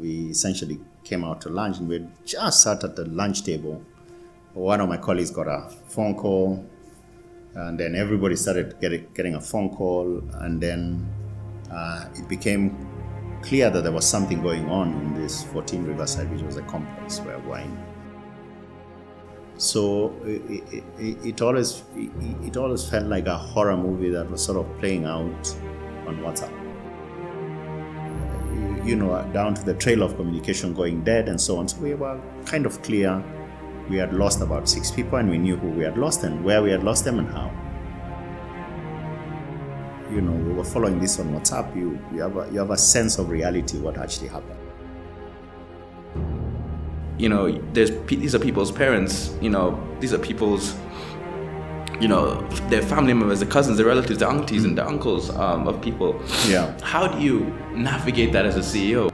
we essentially came out to lunch and we just sat at the lunch table. One of my colleagues got a phone call, and then everybody started getting, a phone call, and then uh, it became clear that there was something going on in this 14 Riverside, which was a complex where wine. So it, it, it always it, it always felt like a horror movie that was sort of playing out on WhatsApp. You know, down to the trail of communication going dead and so on. So we were kind of clear we had lost about six people and we knew who we had lost and where we had lost them and how. You know, we were following this on WhatsApp. You, you, have, a, you have a sense of reality, what actually happened. You know, there's these are people's parents. You know, these are people's you know their family members, the cousins, the relatives, the aunties, and the uncles um, of people. Yeah. How do you navigate that as a CEO?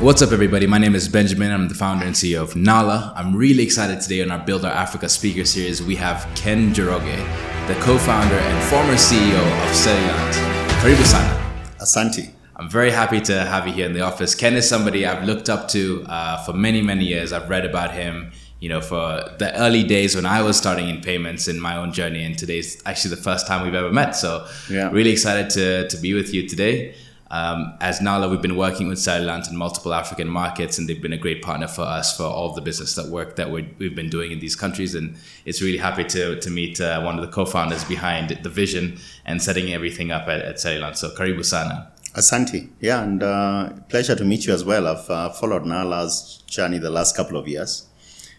What's up, everybody? My name is Benjamin. I'm the founder and CEO of Nala. I'm really excited today on our Build Our Africa speaker series. We have Ken Njoroge, the co founder and former CEO of Cellulant. Karibu sana. Asante. I'm very happy to have you here in the office. Ken is somebody I've looked up to uh, for many, many years. I've read about him, you know, for the early days when I was starting in payments in my own journey. And today's actually the first time we've ever met. So, Yeah. really excited to, to be with you today. Um, as Nala, we've been working with Cellulant in multiple African markets, and they've been a great partner for us for all the business that work that we we've been doing in these countries. And it's really happy to to meet uh, one of the co-founders behind the vision and setting everything up at, at. So, Karibu Sana. Asante. Yeah, and uh, pleasure to meet you as well. I've uh, followed Nala's journey the last couple of years.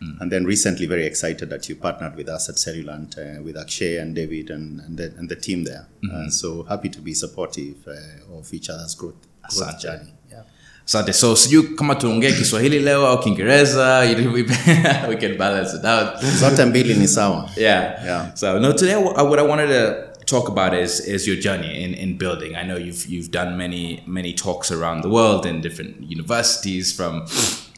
Mm. And then recently, very excited that you partnered with us at Cellulant uh, with Akshay and David and, and, the, and the team there. Uh, so happy to be supportive uh, of each other's growth, growth Asante. journey. Yeah. Asante. So sijui kama tuongee Kiswahili leo au Kiingereza, we, can balance it out. Zote mbili ni sawa. Yeah. Yeah. So no, today what I wanted to talk about is is your journey in, in building. I know you've you've done many many talks around the world in different universities from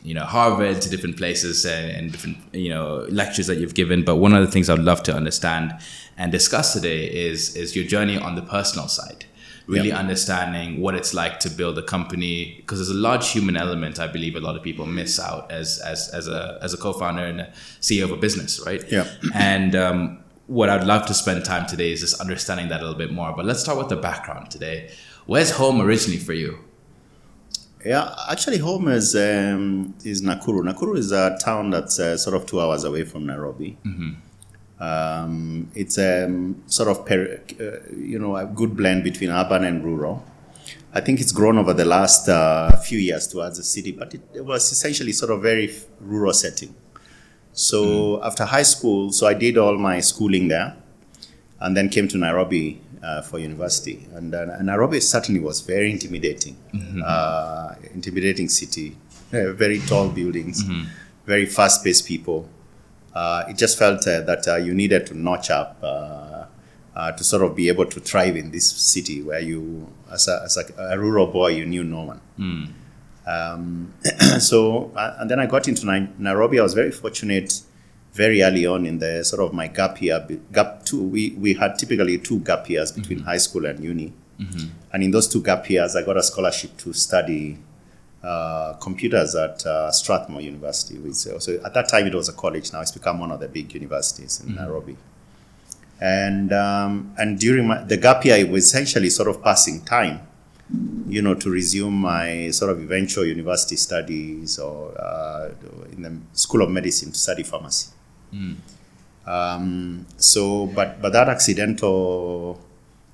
you know Harvard to different places and, and different you know lectures that you've given. But one of the things I'd love to understand and discuss today is is your journey on the personal side. Really Yeah. understanding what it's like to build a company because there's a large human element I believe a lot of people miss out as as as a as a co-founder and a CEO of a business, right? Yeah. And um, what I'd love to spend time today is just understanding that a little bit more. But let's start with the background today. Where's home originally for you? Yeah, actually, home is um, is Nakuru. Nakuru is a town that's uh, sort of two hours away from Nairobi. Um, it's um, sort of per, uh, you know a good blend between urban and rural. I think it's grown over the last uh, few years towards the city, but it, it was essentially sort of very rural setting. So after high school, so I did all my schooling there, and then came to Nairobi uh, for university. And uh, Nairobi certainly was very intimidating, uh, intimidating city, uh, very tall buildings, very fast-paced people. Uh, it just felt uh, that uh, you needed to notch up uh, uh, to sort of be able to thrive in this city where you, as a, as a, a rural boy, you knew no one. Um, so, uh, and then I got into Nai- Nairobi. I was very fortunate very early on in the sort of my gap year. Gap two, we, we had typically two gap years between high school and uni. And in those two gap years, I got a scholarship to study uh, computers at uh, Strathmore University. Which, so at that time, it was a college. Now it's become one of the big universities in Nairobi. And um, and during my, the gap year, it was essentially sort of passing time you know, to resume my sort of eventual university studies or uh, in the School of Medicine to study pharmacy. Um, so, but but that accidental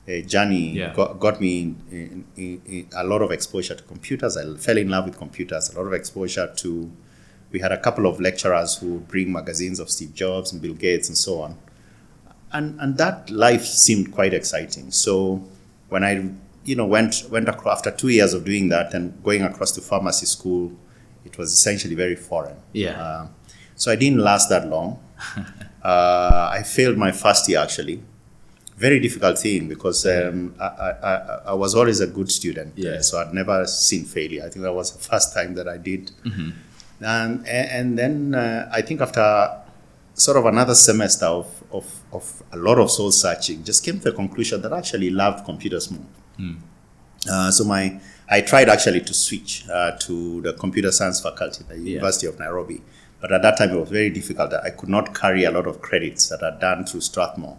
uh, journey Yeah. got, got me in, in, in a lot of exposure to computers. I fell in love with computers. A lot of exposure to. We had a couple of lecturers who would bring magazines of Steve Jobs and Bill Gates and so on and and that life seemed quite exciting. So when I you know went went across after two years of doing that and going across to pharmacy school, it was essentially very foreign. Yeah. Uh, so I didn't last that long. uh, I failed my first year actually. Very difficult thing because um, I, I, I, was always a good student, Yeah. uh, so I'd never seen failure. I think that was the first time that I did. And, and then uh, I think after sort of another semester of, of, of a lot of soul searching, just came to the conclusion that I actually loved computers more. Uh, so my I tried actually to switch uh, to the computer science faculty at the University of Nairobi, but at that time it was very difficult. I could not carry a lot of credits that are done through Strathmore.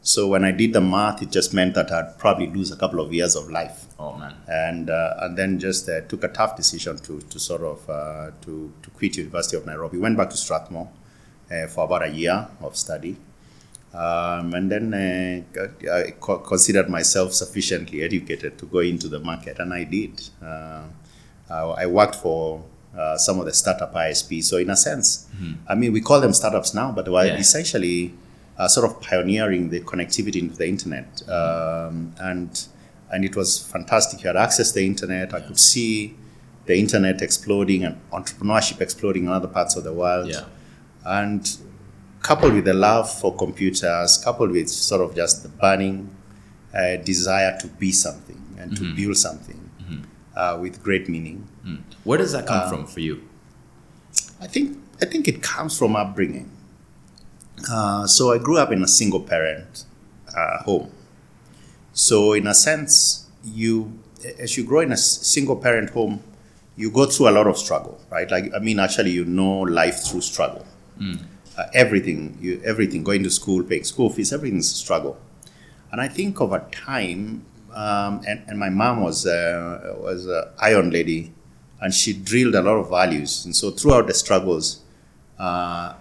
So when I did the math, it just meant that I'd probably lose a couple of years of life Oh man. and uh, and then just uh, took a tough decision to to sort of uh, to to quit University of Nairobi. Went back to Strathmore uh, for about a year of study, um, and then uh, I considered myself sufficiently educated to go into the market, and I did. Uh, I worked for. Uh, some of the startup ISPs. So in a sense, I mean, we call them startups now, but we're Yeah. essentially uh, sort of pioneering the connectivity into the internet. Um, and and it was fantastic. You had access to the internet. I could see the internet exploding and entrepreneurship exploding in other parts of the world. Yeah. And coupled with the love for computers, coupled with sort of just the burning uh, desire to be something and to build something uh, with great meaning. Where does that come from for you? I think I think it comes from upbringing. Uh, so I grew up in a single parent uh, home. So in a sense, you as you grow in a single parent home, you go through a lot of struggle, right? Like I mean, actually, you know life through struggle. Uh, everything, you everything, going to school, paying school fees, everything's a struggle. And I think over time, um, and, and my mom was uh, was an iron lady, and she drilled a lot of values. And so throughout the struggles, uh,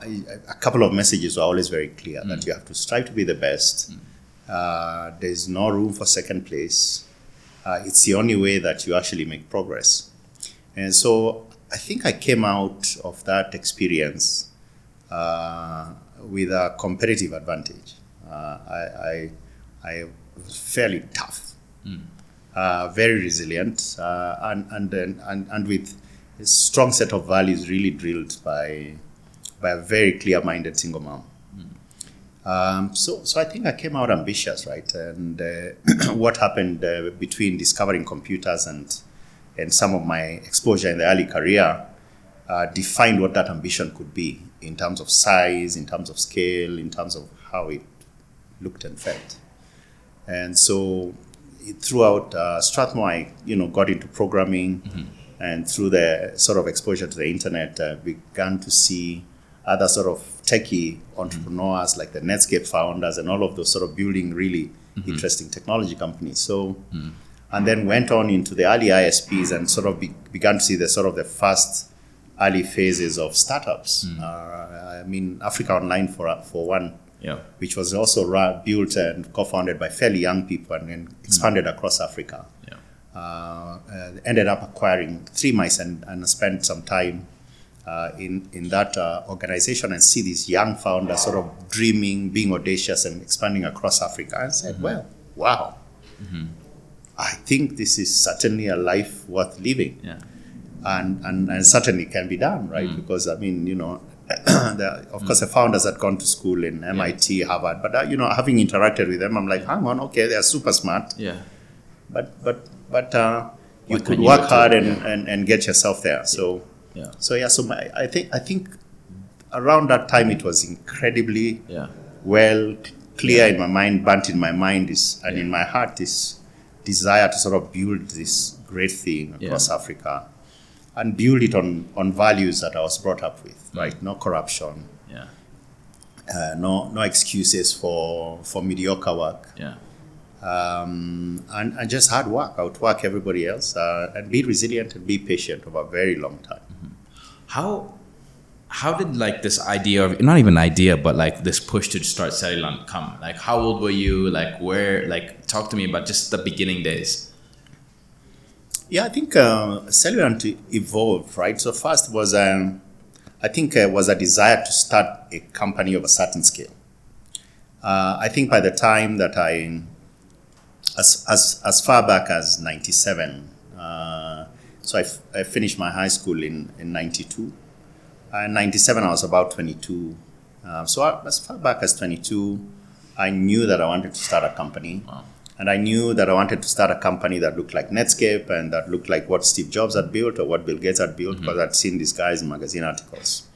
a couple of messages were always very clear that you have to strive to be the best. Uh, there's no room for second place. Uh, it's the only way that you actually make progress. And so I think I came out of that experience with a competitive advantage. Uh, I, I, I was fairly tough, uh, very resilient, uh, and, and, and, and with a strong set of values really drilled by, by a very clear minded single mom. Um, so, so I think I came out ambitious, right? And uh, what happened uh, between discovering computers and and some of my exposure in the early career uh, defined what that ambition could be in terms of size, in terms of scale, in terms of how it looked and felt. And so, throughout uh, Strathmore, I you know got into programming, and through the sort of exposure to the internet, uh, began to see other sort of techie entrepreneurs like the Netscape founders and all of those sort of building really interesting technology companies. So, and then went on into the early ISPs and sort of be, began to see the sort of the first early phases of startups. Uh, I mean, Africa Online for for one Yeah. which was also ra- built and co-founded by fairly young people and then expanded across Africa. Yeah. Uh, uh, ended up acquiring three mice and, and spent some time uh, in in that uh, organization and see these young founders sort of dreaming, being audacious, and expanding across Africa. And said, well, wow, I think this is certainly a life worth living Yeah. And, and, and certainly can be done, right? Because I mean, you know, the, of course, the founders had gone to school in MIT, Harvard, but uh, you know, having interacted with them, I'm like, hang on, okay, they're super smart, Yeah. but but but uh, you could you work hard and, and, and get yourself there. So Yeah. so yeah, so my, I think I think around that time it was incredibly Yeah. well clear in my mind, burnt in my mind is and in my heart this desire to sort of build this great thing across Africa and build it on, on values that I was brought up with, right? No corruption, Yeah. uh, no no excuses for for mediocre work, Yeah. um, and, and just hard work, outwork everybody else, uh, and be resilient and be patient over a very long time. How how did like this idea of not even idea but like this push to start Cellulant come? Like how old were you? Like where like talk to me about just the beginning days. Yeah, I think uh, evolved, right? So first was, um, I think, uh, was a desire to start a company of a certain scale. Uh, I think by the time that I, as, as, as far back as 97, uh, so I, f- I finished my high school in, in 92. Uh, 97, I was about 22. Uh, so I, as far back as 22, I knew that I wanted to start a company. And I knew that I wanted to start a company that looked like Netscape and that looked like what Steve Jobs had built or what Bill Gates had built because I'd seen these guys in magazine articles.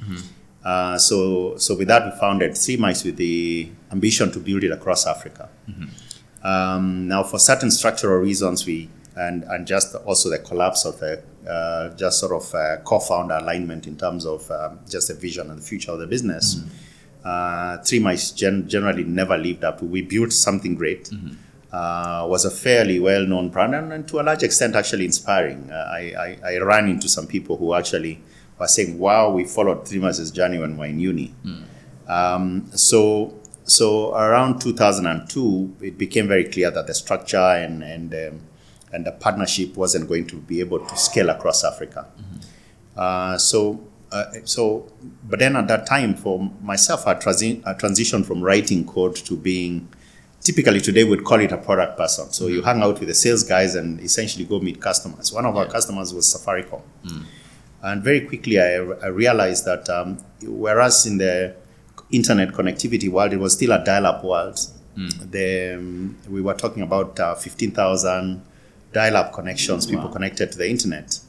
Uh, so, so with that, we founded Three Mice with the ambition to build it across Africa. Um, now, for certain structural reasons, we and and just also the collapse of the uh, just sort of uh, co-founder alignment in terms of um, just the vision and the future of the business. Uh, Three Mice gen- generally never lived up to. We built something great. Uh, was a fairly well-known brand and, and to a large extent actually inspiring. Uh, I, I, I ran into some people who actually were saying, "Wow, we followed Three Mice's journey when we were in uni." Um, so so around 2002, it became very clear that the structure and and um, and the partnership wasn't going to be able to scale across Africa. Uh, so uh, so, but then at that time, for myself, I, transi- I transitioned from writing code to being typically today we'd call it a product person. So you hang out with the sales guys and essentially go meet customers. One of our customers was Safaricom. And very quickly, I, I realized that um, whereas in the internet connectivity world, it was still a dial-up world. The, um, we were talking about uh, 15,000 dial-up connections, people connected to the internet.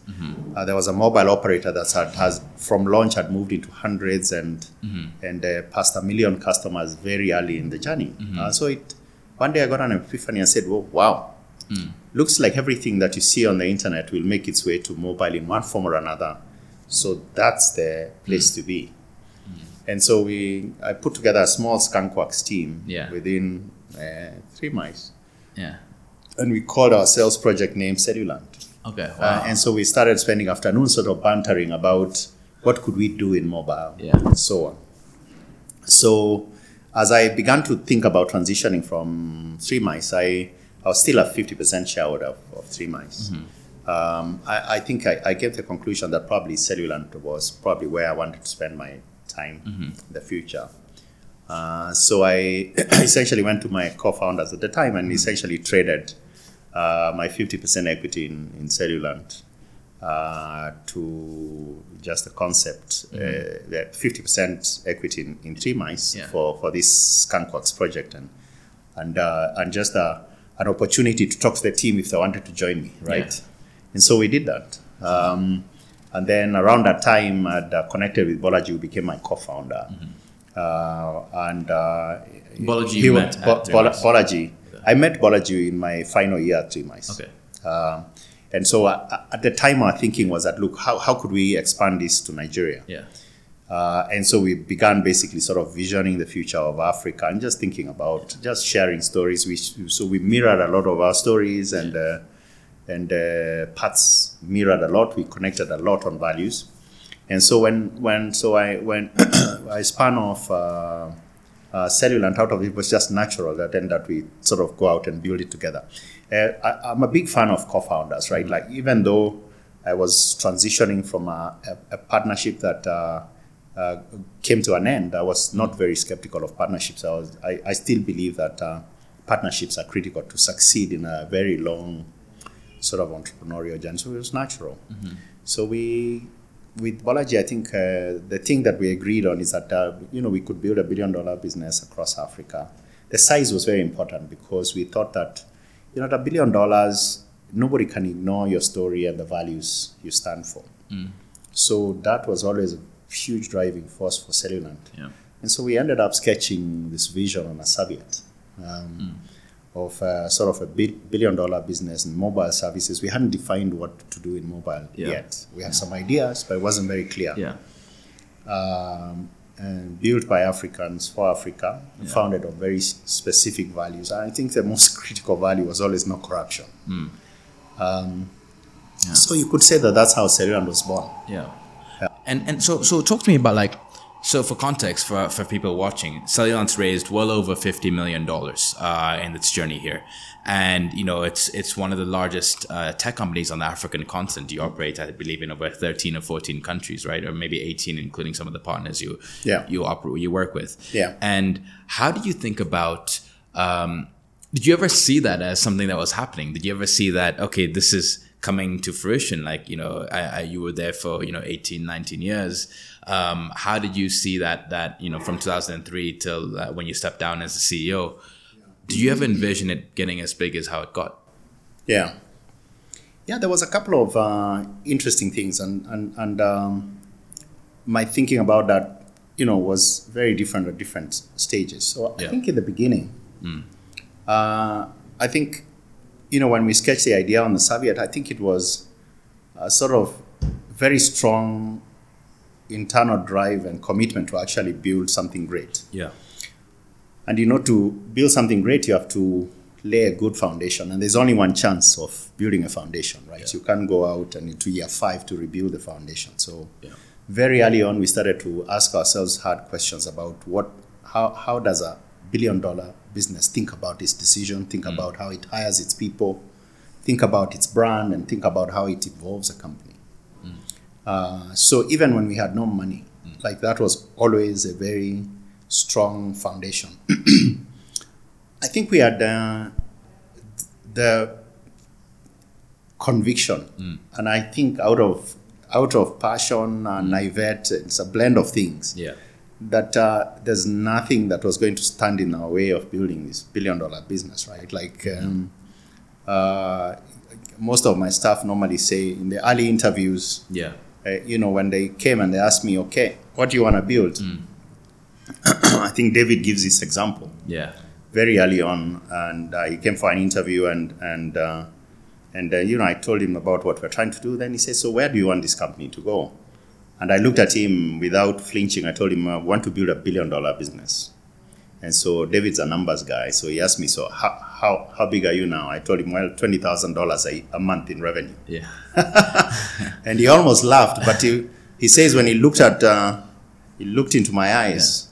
Uh, there was a mobile operator that had, has from launch had moved into hundreds and and uh, passed a million customers very early in the journey. Uh, so it one day I got an epiphany and said, "Well, wow, looks like everything that you see on the internet will make its way to mobile in one form or another. So that's the place to be." And so we, I put together a small skunkworks team Yeah. within uh, three mice, Yeah. and we called our sales project name Cellulant. Okay. Wow. Uh, and so we started spending afternoons sort of bantering about what could we do in mobile Yeah. and so on. So as I began to think about transitioning from Three Mice, I, I was still a 50% shareholder of, of Three Mice. Um, I, I think I, I came to the conclusion that probably Cellulant was probably where I wanted to spend my time in the future. Uh, so I essentially went to my co-founders at the time and essentially traded uh, my 50% equity in, in Cellulant uh, to just the concept, uh, the 50% equity in, in Three Mice Yeah. for, for this Skunkworks project and and uh, and just uh, an opportunity to talk to the team if they wanted to join me, right? Yeah. And so we did that. Um, and then around that time, I'd uh, connected with Bolaji, who became my co-founder. Uh, and uh, Bolaji he met Bo- Bolaji. I met Bolaji in my final year at Three Mice. Okay. Um, and so uh, at the time, our thinking was that, look, how, how could we expand this to Nigeria? Yeah. Uh, and so we began basically sort of visioning the future of Africa and just thinking about just sharing stories. We, so we mirrored a lot of our stories and uh, and uh, paths mirrored a lot. We connected a lot on values. And so when when so I when I spun off uh, uh, Cellulant out of it was just natural that then that we sort of go out and build it together. Uh, I, I'm a big fan of co-founders, right? Like even though I was transitioning from a, a, a partnership that uh, uh, came to an end, I was not very skeptical of partnerships. I was I, I still believe that uh, partnerships are critical to succeed in a very long sort of entrepreneurial journey. So it was natural. So we, with Bolaji, I think uh, the thing that we agreed on is that uh, you know we could build a billion dollar business across Africa. The size was very important because we thought that you know at a billion dollars, nobody can ignore your story and the values you stand for. So that was always a huge driving force for Cellulant. Yeah. And so we ended up sketching this vision on a serviette um, of uh, sort of a billion dollar business in mobile services. We hadn't defined what to do in mobile Yeah. yet. We had some ideas, but it wasn't very clear. Yeah. Um, built by Africans for Africa, founded on very specific values. I think the most critical value was always no corruption. Um, So you could say that that's how Cellulant was born. Yeah. And and so so talk to me about like so for context for for people watching, Cellulant's raised well over fifty million dollars uh, in its journey here, and you know it's it's one of the largest uh, tech companies on the African continent. You operate, I believe, in over thirteen or fourteen countries, right, or maybe eighteen, including some of the partners you Yeah. you operate you work with. Yeah. And how do you think about? Um, did you ever see that as something that was happening? Did you ever see that? Okay, this is coming to fruition. Like you know, I, I, you were there for you know 18, 19 years. Um, how did you see that? That you know, from two thousand and three till uh, when you stepped down as the CEO. Do you ever envision it getting as big as how it got? Yeah. Yeah, there was a couple of uh, interesting things, and and and um, my thinking about that you know, was very different at different stages. So I Yeah. think in the beginning, uh, I think, you know, when we sketched the idea on the Serviette, I think it was a sort of very strong internal drive and commitment to actually build something great. Yeah. And you know, to build something great, you have to lay a good foundation. And there's only one chance of building a foundation, right? You can't go out and into year five to rebuild the foundation. So Yeah. very early on, we started to ask ourselves hard questions about what, how, how does a billion dollar business think about this decision, think mm. about how it hires its people, think about its brand, and think about how it evolves a company. Mm. Uh, so even when we had no money, mm. like that was always a very strong foundation. I think we had uh, the conviction, and I think out of out of passion and naivete, it's a blend of things Yeah. that uh, there's nothing that was going to stand in our way of building this billion dollar business, right? Like um, uh, most of my staff normally say in the early interviews, Yeah. uh, you know, when they came and they asked me, okay, what do you want to build? I think David gives this example Yeah. very early on, and uh, he came for an interview, and and uh, and uh, you know, I told him about what we're trying to do. Then he said, "So where do you want this company to go?" And I looked at him without flinching. I told him, "I want to build a billion dollar business." And so David's a numbers guy, so he asked me, "So how how, how big are you now?" I told him, "Well, twenty thousand dollars a month in revenue." Yeah. and he almost laughed. But he, he says when he looked at, uh, he looked into my eyes,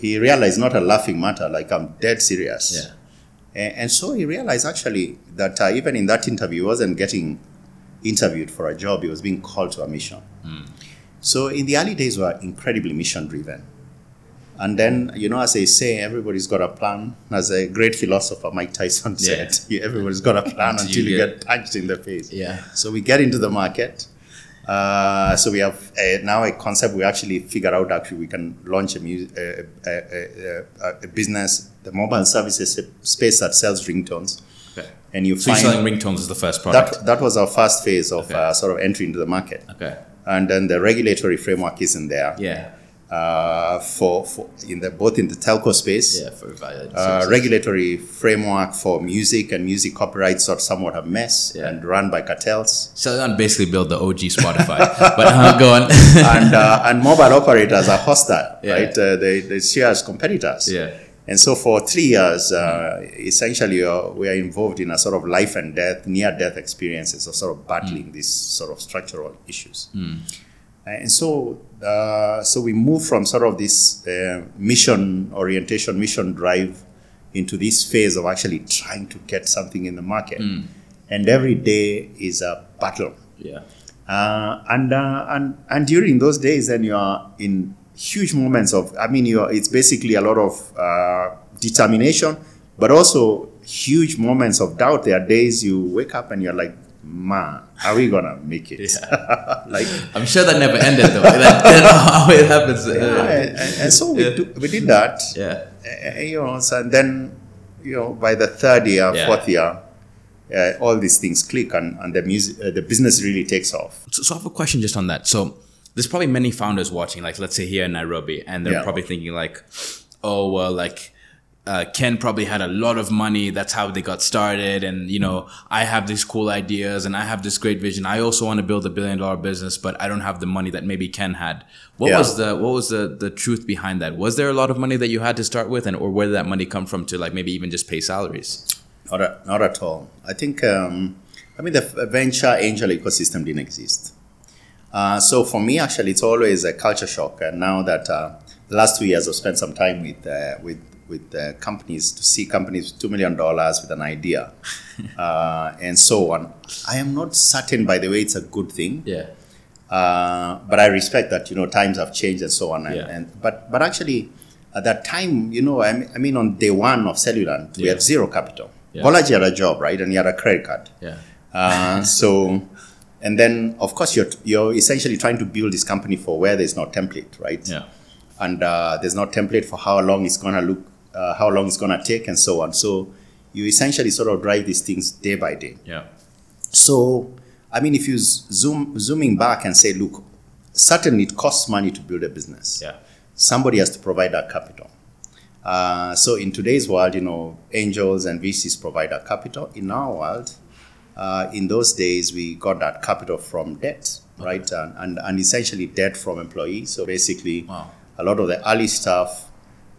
he realized not a laughing matter, like I'm dead serious. Yeah. And, and so he realized actually that uh, even in that interview, he wasn't getting interviewed for a job; he was being called to a mission. So in the early days, we were incredibly mission driven. And then, you know, as they say, everybody's got a plan. As a great philosopher, Mike Tyson Yeah. said, everybody's got a plan Until you get- get punched in the face. Yeah. So we get into the market. Uh, so we have uh, now a concept. We actually figure out actually we can launch a, mu- a, a, a, a, a business, the mobile services space that sells ringtones, Okay. and you So you're find selling ringtones as the first product. that that was our first phase of Okay. uh, sort of entry into the market, okay. and then the regulatory framework isn't there Yeah. Uh, for, for in the both in the telco space. Yeah. For. Uh, regulatory framework for music and music copyrights are somewhat a mess Yeah. and run by cartels. Cellulant basically build the OG Spotify. but uh, go on. and uh, and mobile operators are hostile, Yeah. right? Uh, they they see us as competitors. yeah. And so for three years, uh, essentially, uh, we are involved in a sort of life and death, near death experiences of sort of battling these sort of structural issues. And so, uh, so we move from sort of this uh, mission orientation, mission drive, into this phase of actually trying to get something in the market. And every day is a battle. Yeah. Uh, and, uh, and and during those days, then you are in huge moments of. I mean, you are, it's basically a lot of uh, determination, but also huge moments of doubt. There are days you wake up and you're like, "Man, are we gonna make it?" like, I'm sure that never ended though. That's how it happens. yeah, and, and- and so we, do, we did that. yeah. Uh, you know, so and then you know by the third year, Yeah. fourth year. Uh, all these things click and, and the music, uh, the business really takes off. So, so I have a question just on that. So there's probably many founders watching, like let's say here in Nairobi, and they're Yeah. probably thinking like, oh well, like uh, Ken probably had a lot of money. That's how they got started, and you know I have these cool ideas and I have this great vision. I also want to build a billion dollar business, but I don't have the money that maybe Ken had. What Yeah. was the what was the the truth behind that? Was there a lot of money that you had to start with, and or where did that money come from to like maybe even just pay salaries? Not, at, not at all. I think, um, I mean, the venture angel ecosystem didn't exist. Uh, so for me, actually, it's always a culture shock. And now that uh, the last two years, I've spent some time with uh, with with uh, companies to see companies with two million dollars with an idea, uh, and so on. I am not certain, by the way, it's a good thing. Yeah. Uh, but I respect that you know times have changed and so on. And, Yeah. and but but actually, at that time, you know, I mean, I mean on day one of Cellulant, we Yeah. had zero capital. Yeah. Bolaji had a job, right, and he had a credit card. Yeah. Uh, so, and then of course you're you're essentially trying to build this company for where there's no template, right? Yeah. And uh, there's no template for how long it's gonna look, uh, how long it's gonna take, and so on. So you essentially sort of drive these things day by day. Yeah. So, I mean, if you zoom zooming back and say, look, certainly it costs money to build a business. Yeah. somebody has to provide that capital. Uh, so in today's world, you know, angels and VCs provide that capital. In our world, uh, in those days, we got that capital from debt, right? And, and, and essentially debt from employees. So basically, Wow. a lot of the early stuff,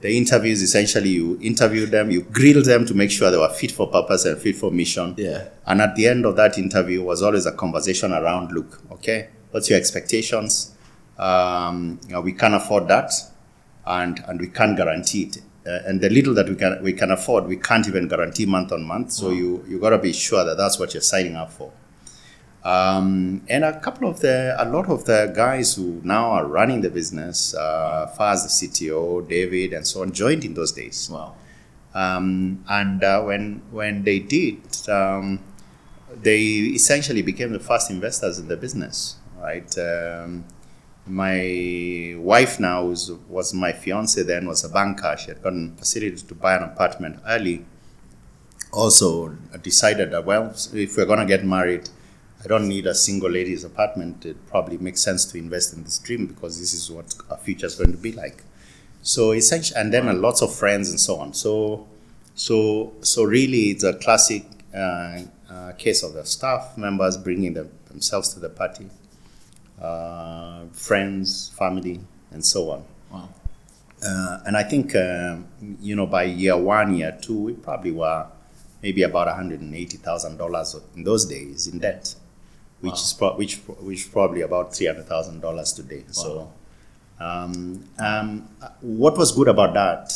the interviews, essentially you interview them, you grill them to make sure they were fit for purpose and fit for mission. Yeah. And at the end of that interview was always a conversation around, look, okay, what's your expectations? Um, you know, we can't afford that, and and we can't guarantee it. Uh, and the little that we can we can afford, we can't even guarantee month on month. So you you gotta be sure that that's what you're signing up for. Um, and a couple of the, a lot of the guys who now are running the business, uh, Faz, the CTO, David, and so on, joined in those days. Wow. Um, and uh, when when they did, um, they essentially became the first investors in the business, right? Um, my wife now was, was my fiance then was a banker. She had gotten facilities to buy an apartment early. Also decided that well, if we're gonna get married, I don't need a single lady's apartment. It probably makes sense to invest in this dream because this is what our future is going to be like. So essentially, and then uh, lots of friends and so on. So, so, so really, it's a classic uh, uh, case of the staff members bringing them, themselves to the party, uh, friends, family, and so on. Wow. Uh, and I think, um, you know, by year one, year two, we probably were maybe about $180,000 in those days in debt, which is pro- which which probably about $300,000 today. So, um, um, what was good about that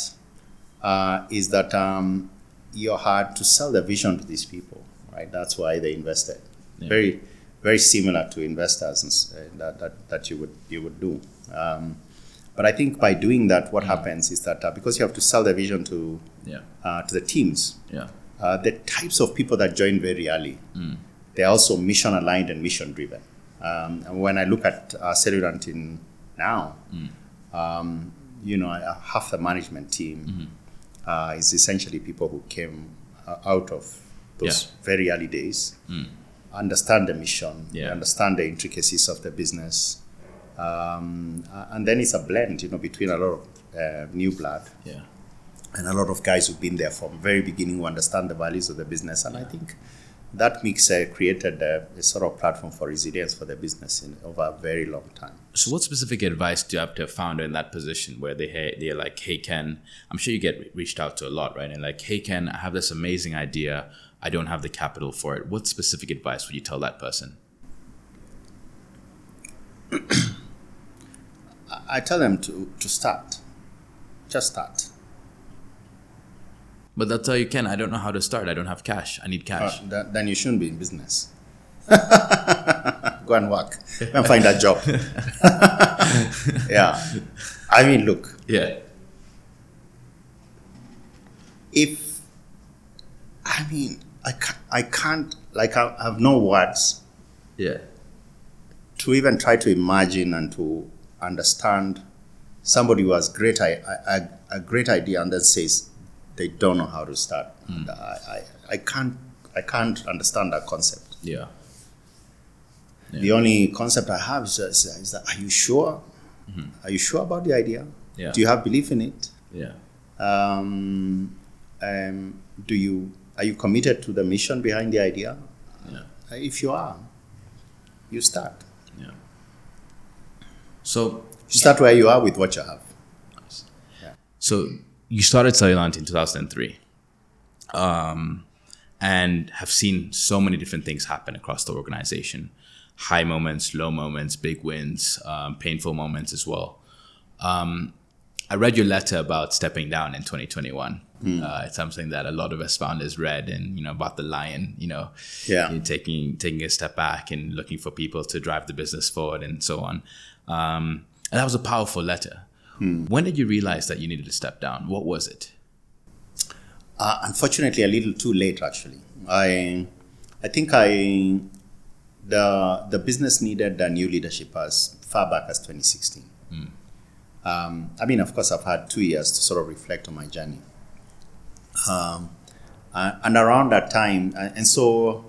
uh, is that um, you had to sell the vision to these people, right? That's why they invested. Yeah. Very, very similar to investors and uh, that, that, that you would you would do. Um, but I think by doing that, what happens is that uh, because you have to sell the vision to Yeah. uh, to the teams, Yeah. uh, the types of people that join very early, they're also mission aligned and mission driven. Um, and when I look at uh, Cellulant in now, um, you know, uh, half the management team uh, is essentially people who came uh, out of those Yeah. very early days, understand the mission, Yeah. understand the intricacies of the business. Um, and then it's a blend, you know, between a lot of uh, new blood Yeah. and a lot of guys who've been there from very beginning who understand the values of the business. And I think that mix uh, created a, a sort of platform for resilience for the business in over a very long time. So, what specific advice do you have to a founder in that position where they they're like, "Hey Ken, I'm sure you get reached out to a lot, right?" And like, "Hey Ken, I have this amazing idea. I don't have the capital for it. What specific advice would you tell that person?" I, I tell them to, to start, just start. But they'll tell you, "Ken, I don't know how to start. I don't have cash. I need cash." Uh, th- then you shouldn't be in business. Go and work. And find a job. yeah. I mean, look, yeah. if I mean, I can't, I can't like I have no words Yeah. to even try to imagine and to understand somebody who has great I, I, a great idea and then says they don't know how to start. And I, I, I can't I can't understand that concept. Yeah. The only concept I have is, is, is that are you sure? Are you sure about the idea? Yeah. Do you have belief in it? Yeah. Um, um, do you are you committed to the mission behind the idea? Yeah. Uh, If you are, you start. Yeah. So, start where you are with what you have. Yeah. so you started Cellulant in 2003, um, and have seen so many different things happen across the organization: high moments, low moments, big wins, um, painful moments as well. Um, I read your letter about stepping down in 2021. Uh, it's something that a lot of us founders read, and you know about the lion. You know, Yeah. taking taking a step back and looking for people to drive the business forward and so on. Um, and that was a powerful letter. When did you realize that you needed to step down? What was it? Uh, unfortunately, a little too late. Actually, I, I think I, the the business needed a new leadership as far back as 2016. Um, I mean, of course, I've had two years to sort of reflect on my journey. Um, uh, and around that time, uh, and so,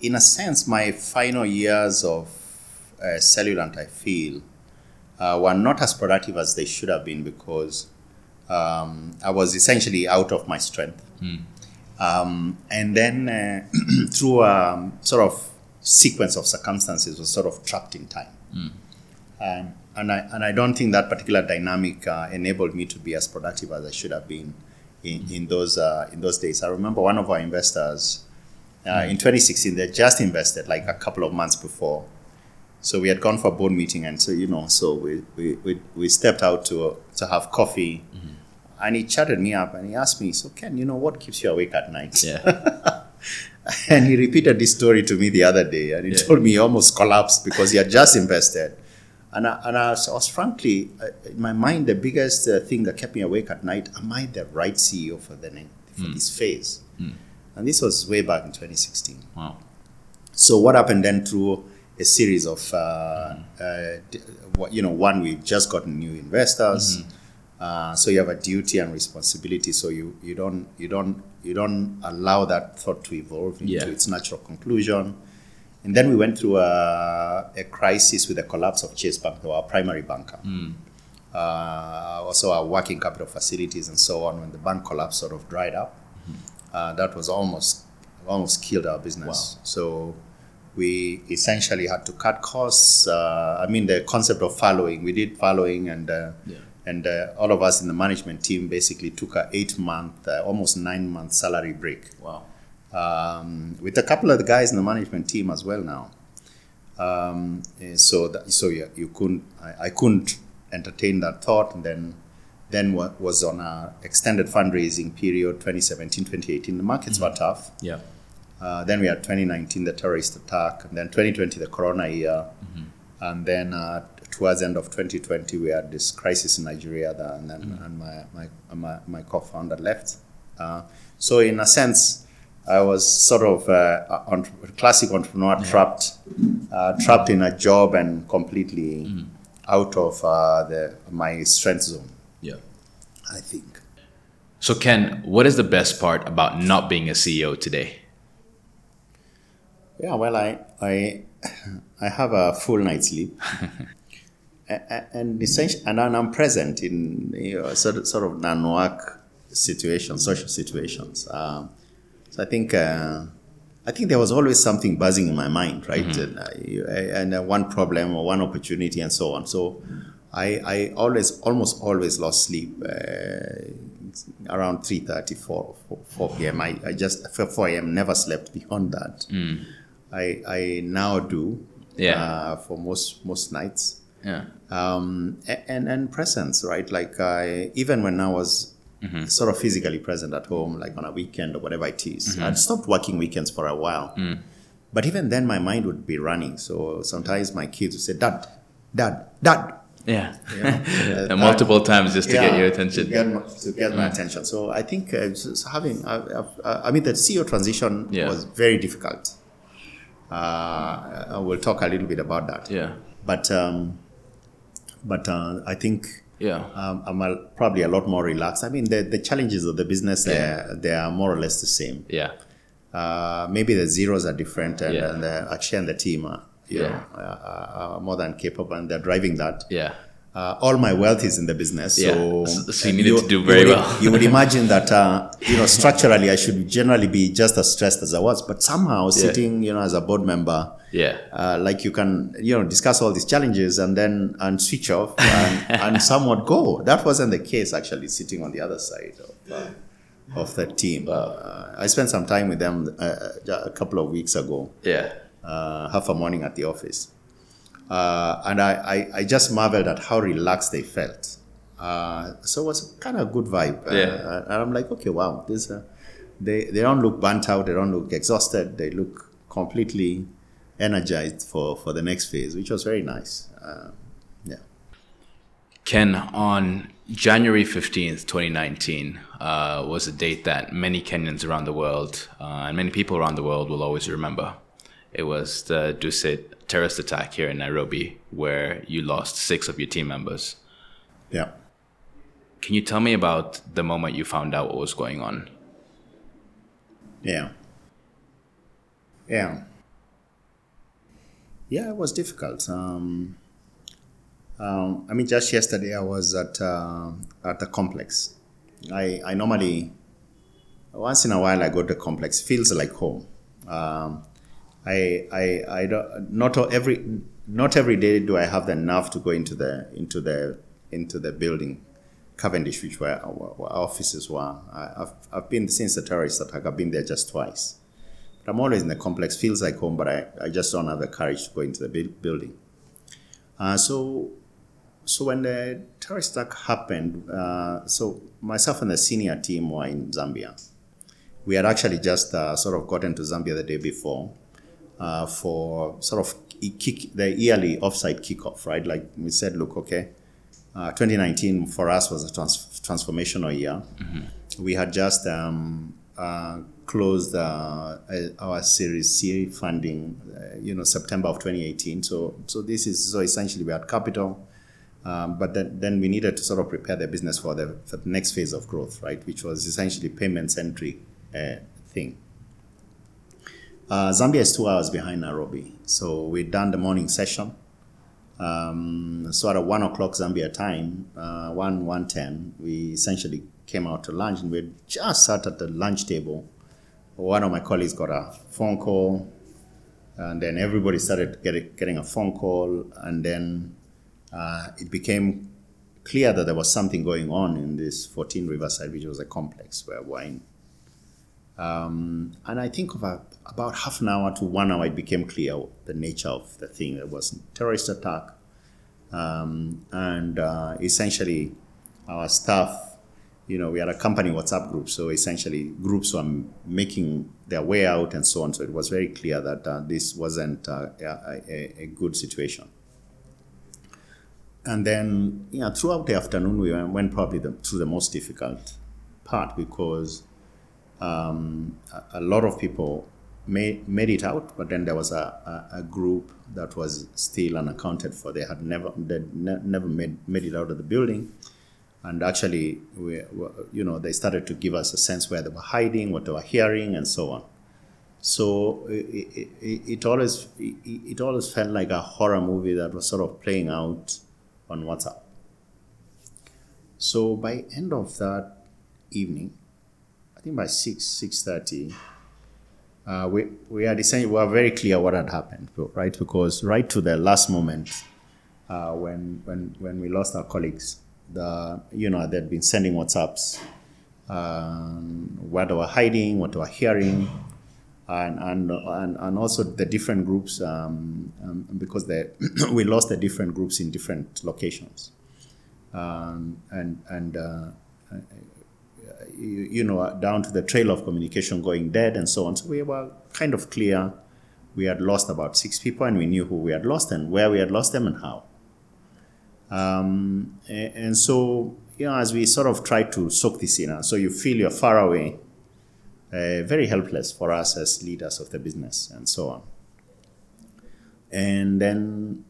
in a sense, my final years of uh, Cellulant, I feel, uh, were not as productive as they should have been because um, I was essentially out of my strength. Um, and then uh, through a sort of sequence of circumstances was sort of trapped in time. Um, and, I, and I don't think that particular dynamic uh, enabled me to be as productive as I should have been in, in, those, uh, in those days. I remember one of our investors uh, in 2016, they just invested like a couple of months before. So we had gone for a board meeting, and so you know, so we we, we, we stepped out to to have coffee, and he chatted me up and he asked me, "So Ken, you know what keeps you awake at night?" Yeah. and he repeated this story to me the other day, and he Yeah. told me he almost collapsed because he had just invested. And I, and I was, I was frankly, uh, in my mind, the biggest uh, thing that kept me awake at night: Am I the right CEO for the for this phase? And this was way back in 2016. Wow. So what happened then through a series of, uh, uh, d- what- you know, one we've just gotten new investors, uh, so you have a duty and responsibility. So you you don't you don't you don't allow that thought to evolve into Yeah. its natural conclusion. And then we went through a, a crisis with the collapse of Chase Bank, our primary banker. Uh, also our working capital facilities and so on. When the bank collapsed, sort of dried up. Uh, that was almost almost killed our business. So we essentially had to cut costs. Uh, I mean, the concept of furloughing, we did furloughing, and uh, Yeah. and uh, all of us in the management team basically took a eight month, uh, almost nine month salary break Wow. um, with a couple of the guys in the management team as well now. Um, eh, so that, so yeah, you couldn't I, I couldn't entertain that thought and then then wa- was on a extended fundraising period 2017 2018 the markets were tough Yeah. Uh, then we had 2019 the terrorist attack and then 2020 the corona year. And then uh, towards the end of 2020 we had this crisis in nigeria that, and then and my, my, my, my co-founder left. Uh, so in a sense i was sort of uh, a classic entrepreneur trapped uh, trapped in a job and completely out of uh, the, my strength zone Yeah. i think. So Ken, what is the best part about not being a CEO today? Yeah, well, I I I have a full night's sleep, and essentially, and I'm present in you know, sort of, sort of non-work situations, social situations. Um, so I think uh, I think there was always something buzzing in my mind, right? And, uh, and uh, one problem or one opportunity and so on. So I I always almost always lost sleep. Uh, around 3.30 4, 4 p.m I, I just 4 a.m never slept beyond that I, I now do Yeah. uh, for most most nights Yeah. um, and and presence right like I even when I was sort of physically present at home like on a weekend or whatever it is, I'd stopped working weekends for a while but even then my mind would be running so sometimes my kids would say dad dad dad Yeah. Uh, and multiple times just to get your attention. to get, my, to get my attention. So I think uh, just having, uh, uh, I mean, the CEO transition Yeah. was very difficult. Uh, I will talk a little bit about that. Yeah. But um, but uh, I think Yeah. um, I'm a, probably a lot more relaxed. I mean, the, the challenges of the business Yeah. uh, they are more or less the same. Yeah. Uh, maybe the zeros are different, and, Yeah. and uh, Akshay and the team are, you Yeah. know, uh, are more than capable, and they're driving that Yeah. Uh, all my wealth is in the business. Yeah. So, So- you needed to do you very would, well. you would imagine that uh, you know structurally I should generally be just as stressed as I was, but somehow sitting you know as a board member, Yeah. uh, like you can you know discuss all these challenges and then and switch off and, and somewhat go. That wasn't the case actually. Sitting on the other side of. Uh, of the team, uh, I spent some time with them uh, a couple of weeks ago Yeah. uh, half a morning at the office. Uh, and I, I, I just marveled at how relaxed they felt. Uh, so it was kind of a good vibe. Uh, Yeah. and I'm like, okay, wow, this, uh, they, they don't look burnt out, they don't look exhausted, they look completely energized for, for the next phase, which was very nice. Uh, yeah. Ken, on January 15th, 2019, uh, was a date that many Kenyans around the world uh, and many people around the world will always remember. It was the Dusit terrorist attack here in Nairobi, where you lost six of your team members. Yeah. Can you tell me about the moment you found out what was going on? Yeah. Yeah. Yeah, it was difficult. Um, Um, I mean, just yesterday I was at uh, at the complex. I I normally once in a while I go to the complex. Feels like home. Um, I I I don't not every not every day do I have the nerve to go into the into the into the building, Cavendish, which where our, our offices were. I, have I've been since the terrorist attack. I've been there just twice. But I'm always in the complex. Feels like home, but I, I just don't have the courage to go into the building. Uh, so so when the terrorist attack happened, uh, so myself and the senior team were in Zambia. We had actually just uh, sort of gotten to Zambia the day before uh, for sort of kick, the yearly offsite kickoff, right? Like we said, look, okay, uh, 2019 for us was a trans- transformational year. Mm-hmm. We had just um, uh, closed uh, our Series C funding, uh, you know, September of 2018. So, so this is so essentially we had capital um, but then, then we needed to sort of prepare the business for the, for the next phase of growth, right? Which was essentially payment centric uh, thing. Uh, Zambia is two hours behind Nairobi. So we'd done the morning session. Um, so at one o'clock Zambia time, uh, 1, 110, we essentially came out to lunch and we just sat at the lunch table. One of my colleagues got a phone call and then everybody started getting, getting a phone call and then uh, it became clear that there was something going on in this 14 Riverside, which was a complex where wine. Um, and I think about, about half an hour to one hour, it became clear the nature of the thing. There was a terrorist attack. Um, and uh, essentially, our staff, you know, we had a company WhatsApp group. So essentially, groups were making their way out and so on. So it was very clear that uh, this wasn't uh, a, a, good situation and then you know, throughout the afternoon, we went probably the, through the most difficult part because um, a, lot of people made, made it out, but then there was a, a, a, group that was still unaccounted for. They had never they ne- never made, made it out of the building. And actually, we, you know, they started to give us a sense where they were hiding, what they were hearing, and so on. So it, it, it always it, it always felt like a horror movie that was sort of playing out on WhatsApp. So by end of that evening, I think by six six thirty, uh, we we had essentially we were very clear what had happened, right? Because right to the last moment, uh, when when when we lost our colleagues, the you know they'd been sending WhatsApps, um, what they were hiding, what they were hearing, and and and, and also the different groups um, um, because the we lost the different groups in different locations, um, and and uh, you, know down to the trail of communication going dead and so on. So we were kind of clear. We had lost about six people, and we knew who we had lost and where we had lost them and how. Um, and, and so you know, as we sort of try to soak this in, so you feel you're far away uh, very helpless for us as leaders of the business and so on. And then,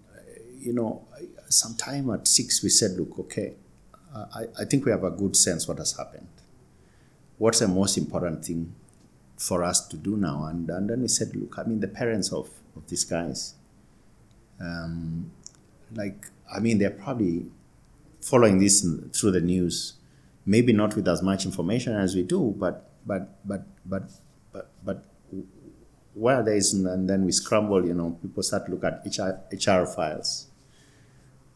you know, sometime at six, we said, look, okay, uh, I, I think we have a good sense what has happened. What's the most important thing for us to do now? And, and then we said, look, I mean, the parents of, of these guys, um, like, I mean, they're probably following this through the news, maybe not with as much information as we do, but but but but but but where there is and then we scramble you know people start to look at HR, HR files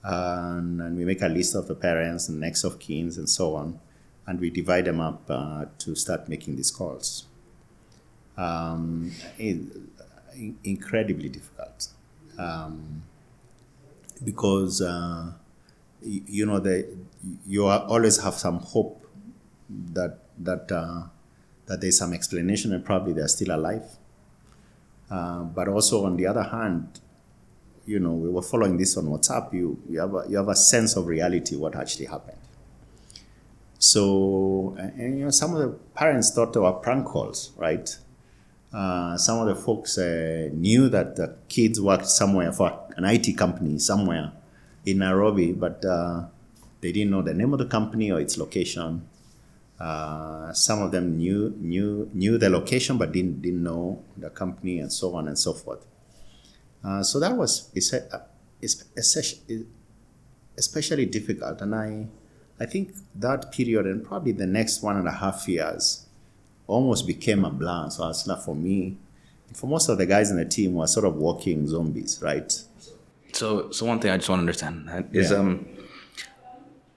and, and we make a list of the parents and next of kins and so on and we divide them up uh, to start making these calls um, incredibly difficult um, because uh, you, know the, you always have some hope that that uh, that there's some explanation and probably they're still alive. Uh, but also on the other hand, you know, we were following this on WhatsApp. You you have a, you have a sense of reality what actually happened. So and, you know, some of the parents thought they were prank calls, right? Uh, some of the folks uh, knew that the kids worked somewhere for an IT company somewhere in Nairobi, but uh, they didn't know the name of the company or its location. Uh, some of them knew knew knew the location but didn't didn't know the company and so on and so forth. Uh, so that was especially difficult. And I, I think that period and probably the next one and a half years almost became a blur. So not for me. For most of the guys in the team were sort of walking zombies, right? So, so one thing I just want to understand is Yeah. um,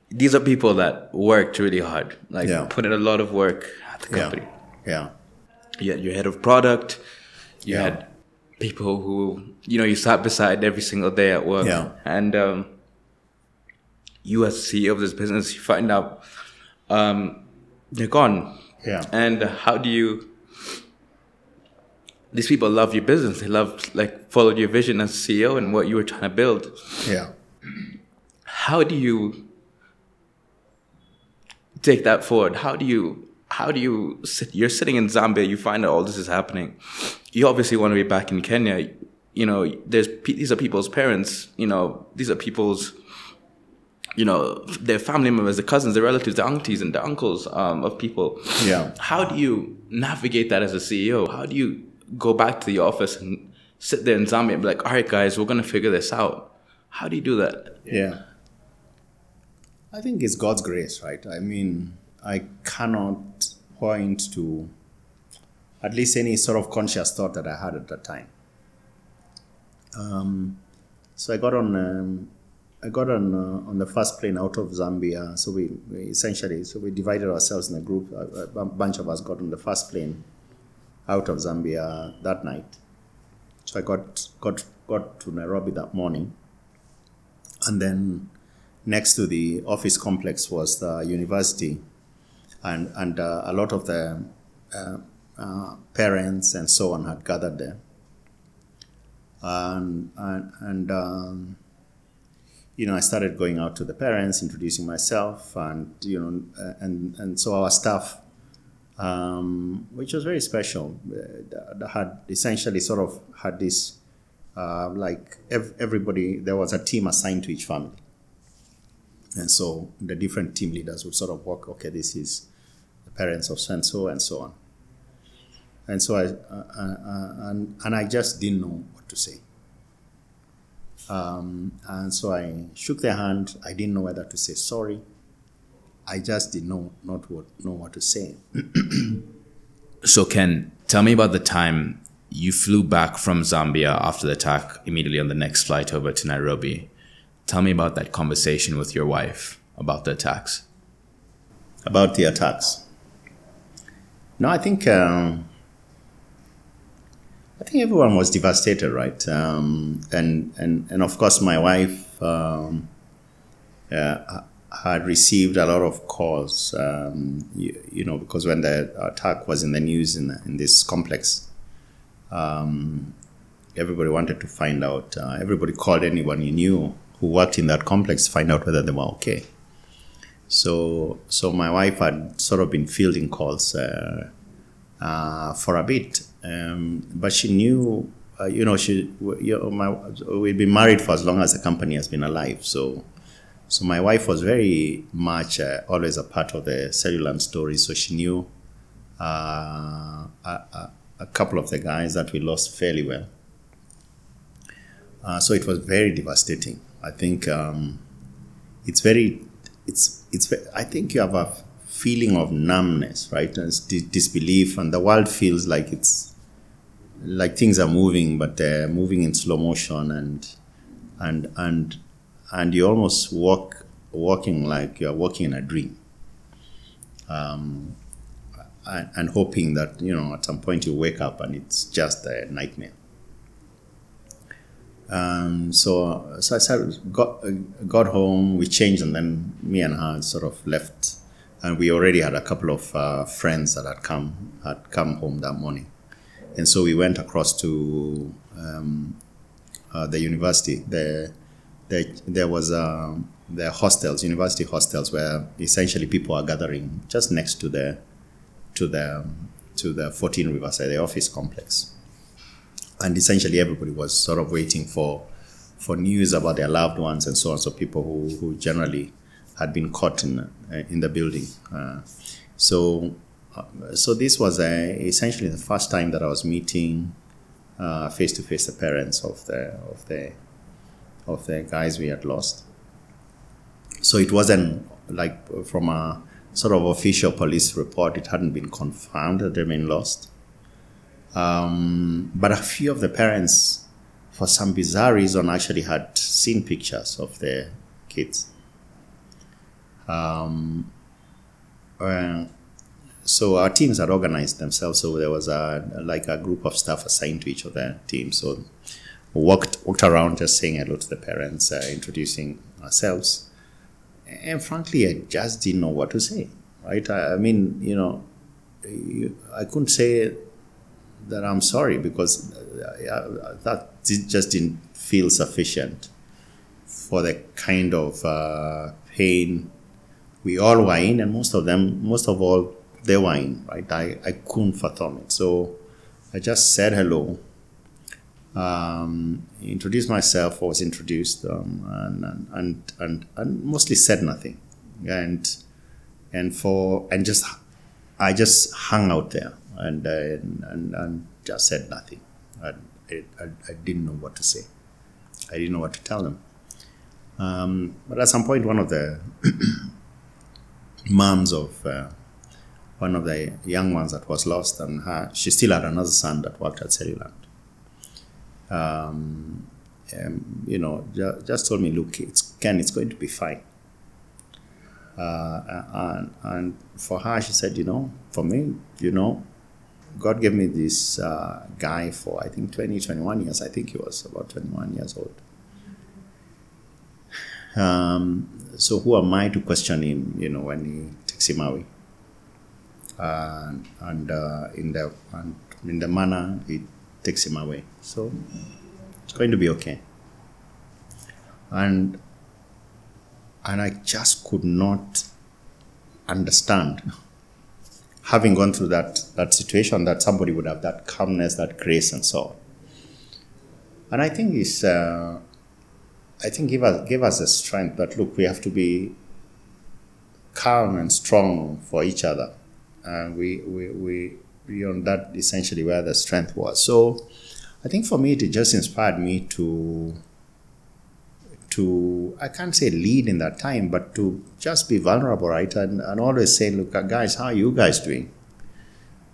these are people that worked really hard, like Yeah. put in a lot of work at the Yeah. company. Yeah. You had your head of product. You Yeah. had people who you know you sat beside every single day at work. Yeah. And um, you as CEO of this business, you find out um, you're gone. Yeah. And how do you? These people love your business. They love like followed your vision as CEO and what you were trying to build. Yeah. How do you take that forward? How do you? How do you? Sit, you're sitting in Zambia. You find out all this is happening. You obviously want to be back in Kenya. You know, there's these are people's parents. You know, these are people's you know, their family members, the cousins, the relatives, the aunties, and the uncles um, of people. Yeah. How do you navigate that as a CEO? How do you go back to the office and sit there in Zambia and be like, all right, guys, we're going to figure this out? How do you do that? Yeah. I think it's God's grace, right? I mean, I cannot point to at least any sort of conscious thought that I had at that time. Um, so I got on. Um, I got on uh, on the first plane out of Zambia. So we, we essentially so we divided ourselves in a group. A, a bunch of us got on the first plane out of Zambia that night. So I got got got to Nairobi that morning, and then next to the office complex was the university, and and uh, a lot of the uh, uh, parents and so on had gathered there. And and, and um, you know, I started going out to the parents, introducing myself, and you know, and and so our staff, um, which was very special, uh, had essentially sort of had this, uh, like ev- everybody, there was a team assigned to each family, and so the different team leaders would sort of work. okay, this is the parents of so, and so on. And so I, uh, uh, uh, and and I just didn't know what to say. Um, and so I shook their hand. I didn't know whether to say sorry. I just didn't know not what know what to say. So, Ken, tell me about the time you flew back from Zambia after the attack immediately on the next flight over to Nairobi. Tell me about that conversation with your wife about the attacks. about the attacks. No, I think um, I think everyone was devastated, right? Um, and and and of course, my wife um, uh, had received a lot of calls, um, you, you know, because when the attack was in the news in in this complex, um, everybody wanted to find out. Uh, everybody called anyone you knew who worked in that complex to find out whether they were okay. So, so my wife had sort of been fielding calls uh, uh, for a bit, um, but she knew, uh, you know, she, you know, my, we'd been married for as long as the company has been alive. So, so my wife was very much uh, always a part of the Cellulant story. So she knew uh, a, a, a couple of the guys that we lost fairly well. Uh, so it was very devastating. I think um, it's very, it's it's. I think you have a feeling of numbness, right? And dis- disbelief, and the world feels like it's like things are moving, but they're moving in slow motion, and and and and you almost walk walking like you're walking in a dream. Um, and, and hoping that you know at some point you wake up and it's just a nightmare. Um, so, so I got got home. We changed, and then me and her sort of left. And we already had a couple of uh, friends that had come had come home that morning, and so we went across to um, uh, the university. There, there, was um, the hostels, university hostels, where essentially people are gathering just next to the to the to the 14 Riverside, the office complex and essentially everybody was sort of waiting for for news about their loved ones and so on. So people who, who generally had been caught in uh, in the building. Uh, so uh, so this was uh, essentially the first time that I was meeting face to face the parents of the of the of the guys we had lost. so it wasn't like from a sort of official police report, it hadn't been confirmed that they'd been lost. Um, but a few of the parents, for some bizarre reason, actually had seen pictures of their kids. Um, uh, so our teams had organized themselves. So there was a like a group of staff assigned to each of their teams. So walked walked around just saying hello to the parents, uh, introducing ourselves, and frankly, I just didn't know what to say. Right? I, I mean, you know, I couldn't say that I'm sorry because uh, that just didn't feel sufficient for the kind of uh, pain we all were in, and most of them, most of all, they were in. Right? I, I couldn't fathom it, so I just said hello, um, introduced myself, was introduced, um, and, and, and and mostly said nothing, and and for and just I just hung out there and and, and, and just said nothing. I, I, I didn't know what to say. I didn't know what to tell them. Um, but at some point, one of the moms of uh, one of the young ones that was lost, and her, she still had another son that worked at Cellulant. Um, um, you know, ju- just told me, look, it's Ken, it's going to be fine. Uh, and, and for her, she said, you know, for me, you know, God gave me this uh, guy for I think 20, 21 years. I think he was about 21 years old. Um, so who am I to question him? You know, when he takes him away, uh, and uh, in the and in the manner it takes him away. So it's going to be okay. And and I just could not understand having gone through that that situation that somebody would have that calmness, that grace, and so on. And I think it's, uh, I think give us give us the strength that look, we have to be calm and strong for each other, and we we we beyond that essentially where the strength was. So, I think for me it just inspired me to to I can't say lead in that time, but to just be vulnerable, right? And, and always say, look, guys, how are you guys doing?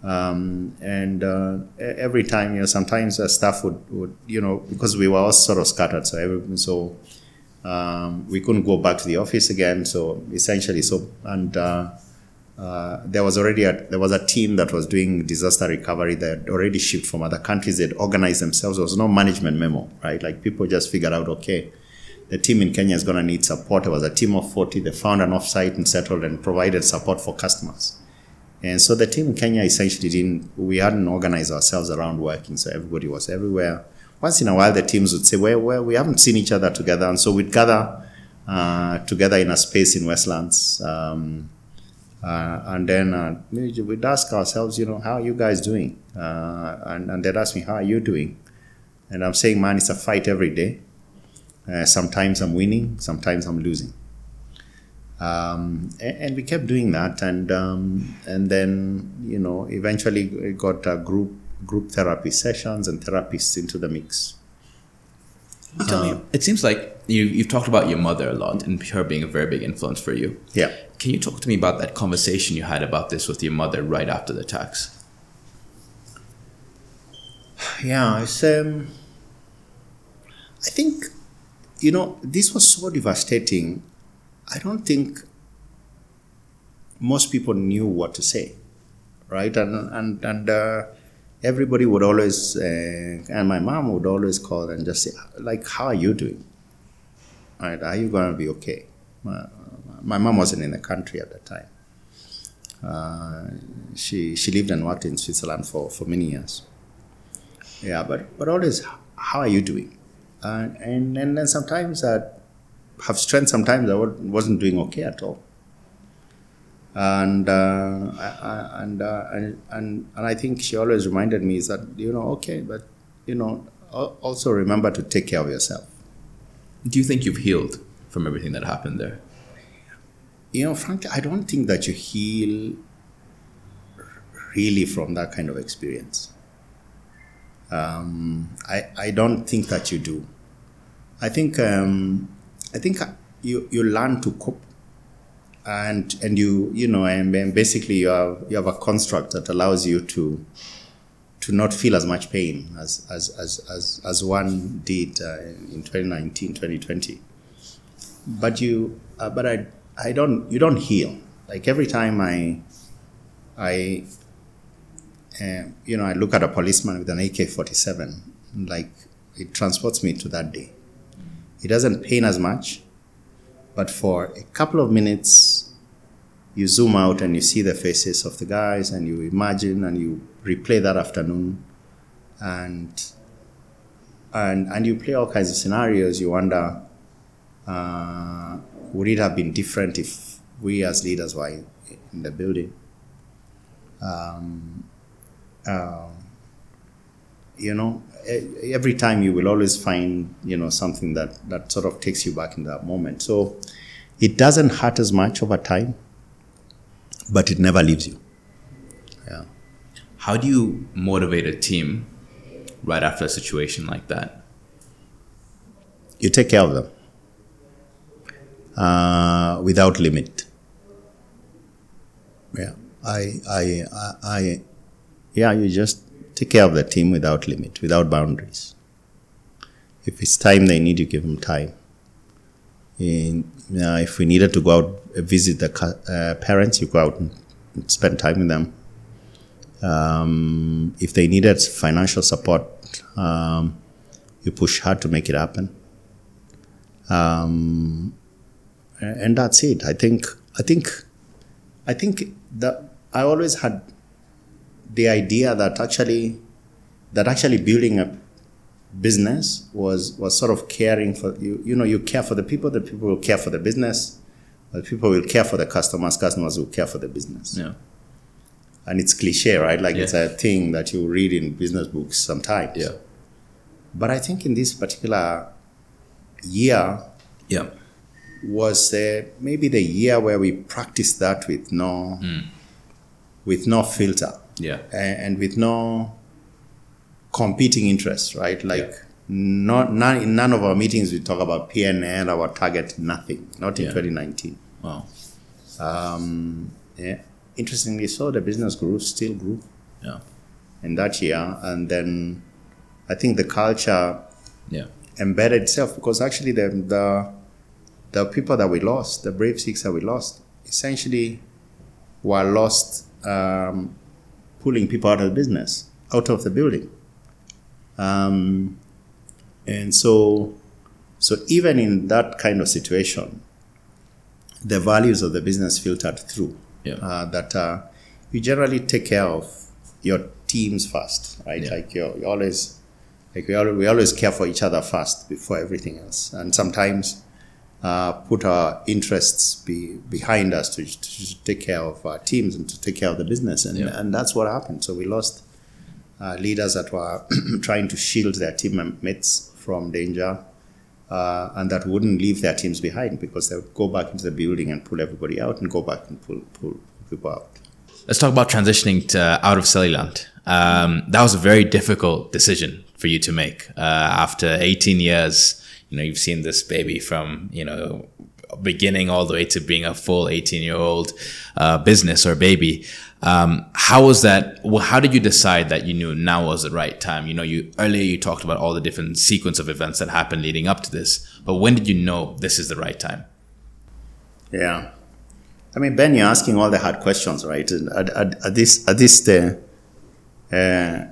Um, and uh, every time, you know, sometimes the staff would, would, you know, because we were all sort of scattered, so every, so um, we couldn't go back to the office again. So essentially, so and uh, uh, there was already a, there was a team that was doing disaster recovery that had already shipped from other countries. They'd organized themselves. There was no management memo, right? Like people just figured out, okay, the team in Kenya is going to need support. It was a team of 40. They found an offsite and settled and provided support for customers. And so the team in Kenya essentially didn't, we hadn't organized ourselves around working. So everybody was everywhere. Once in a while, the teams would say, well, well we haven't seen each other together. And so we'd gather uh, together in a space in Westlands. Um, uh, and then uh, we'd ask ourselves, you know, how are you guys doing? Uh, and, and they'd ask me, how are you doing? And I'm saying, man, it's a fight every day. Uh, sometimes I'm winning, sometimes I'm losing. Um, and, and, we kept doing that, and um, and then you know eventually got group group therapy sessions and therapists into the mix. Tell uh, me, it seems like you you've talked about your mother a lot and her being a very big influence for you. Yeah. Can you talk to me about that conversation you had about this with your mother right after the attacks? Yeah, it's um, I think you know, this was so devastating. I don't think most people knew what to say, right? And and and uh, everybody would always, uh, and my mom would always call and just say, like, "How are you doing? Right? Are you going to be okay?" My, my mom wasn't in the country at that time. Uh, she she lived and worked in Switzerland for, for many years. Yeah, but but always, how are you doing? Uh, and, and then sometimes I have strength, sometimes I wasn't doing okay at all. And, uh, and, uh, and, and, and I think she always reminded me is that, you know, okay, but, you know, also remember to take care of yourself. Do you think you've healed from everything that happened there? You know, frankly, I don't think that you heal really from that kind of experience. Um, I, I don't think that you do. I think um, I think you you learn to cope and and you you know and, and basically you have you have a construct that allows you to to not feel as much pain as as as as, as one did uh, in 2019 2020 but you uh, but i i don't you don't heal. Like every time i i uh, you know i look at a policeman with an ak-47 like it transports me to that day. It doesn't pain as much but for a couple of minutes, you zoom out and you see the faces of the guys and you imagine and you replay that afternoon and and and you play all kinds of scenarios. You wonder, uh, would it have been different if we as leaders were in the building? Um, uh, you know, every time you will always find you know something that that sort of takes you back in that moment so it doesn't hurt as much over time but it never leaves you. Yeah. How do you motivate a team right after a situation like that? You take care of them uh, without limit. Yeah. I, I i i yeah you just take care of the team without limit, without boundaries. If it's time they need, you give them time. In, uh, if we needed to go out uh, visit the uh, parents, you go out and spend time with them. Um, if they needed financial support, um, you push hard to make it happen. Um, and that's it. I think. I think. I think that I always had the idea that actually that actually building a business was was sort of caring for you you know you care for the people the people will care for the business the people will care for the customers customers will care for the business. Yeah. And it's cliche right? Like Yeah. it's a thing that you read in business books sometimes. Yeah. But i think in this particular year yeah. was uh, maybe the year where we practiced that with no with no filter. Yeah. And, and with no competing interests, right? Like Yeah. not none in none of our meetings we talk about PNL, our target, nothing. Not in Yeah. 2019. wow Um, yeah. Interestingly, so the business grew, still grew yeah in that year, and then I think the culture yeah embedded itself because actually the the the people that we lost, the brave six that we lost, essentially were lost um, pulling people out of the business, out of the building. Um, and so, so even in that kind of situation, the values of the business filtered through. Yeah. Uh, that uh, you generally take care of your teams first, right? Yeah. Like you're, you always, like we always, we always care for each other first before everything else. And sometimes uh, put our interests be, behind us to, to take care of our teams and to take care of the business. And, Yeah. and that's what happened. So we lost uh, leaders that were trying to shield their teammates from danger uh, and that wouldn't leave their teams behind because they would go back into the building and pull everybody out and go back and pull, pull people out. Let's talk about transitioning to out of Cellulant. Um, that was a very difficult decision for you to make. Uh, after 18 years, you know, you've seen this baby from, you know, beginning all the way to being a full 18 year old uh, business or baby. Um, how was that? Well, how did you decide that you knew now was the right time? You know, you earlier you talked about all the different sequence of events that happened leading up to this, but when did you know this is the right time? Yeah. I mean, Ben, you're asking all the hard questions, right? And at, at, at this, at this uh, uh,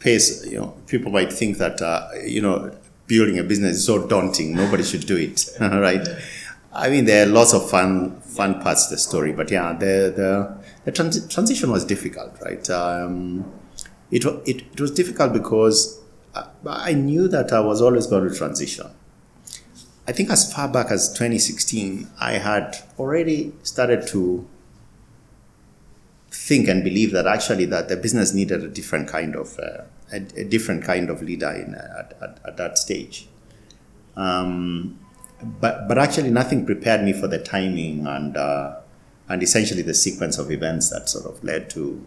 pace, you know, people might think that, uh, you know, building a business is so daunting, nobody should do it, right? I mean, there are lots of fun, fun parts of the story, but yeah, the, the, the transi- transition was difficult, right? Um, it, it, it was difficult because I, I knew that I was always going to transition. I think as far back as 2016, I had already started to think and believe that actually that the business needed a different kind of uh, a, a different kind of leader in, at, at, at that stage. Um, but but actually nothing prepared me for the timing and uh, and essentially the sequence of events that sort of led to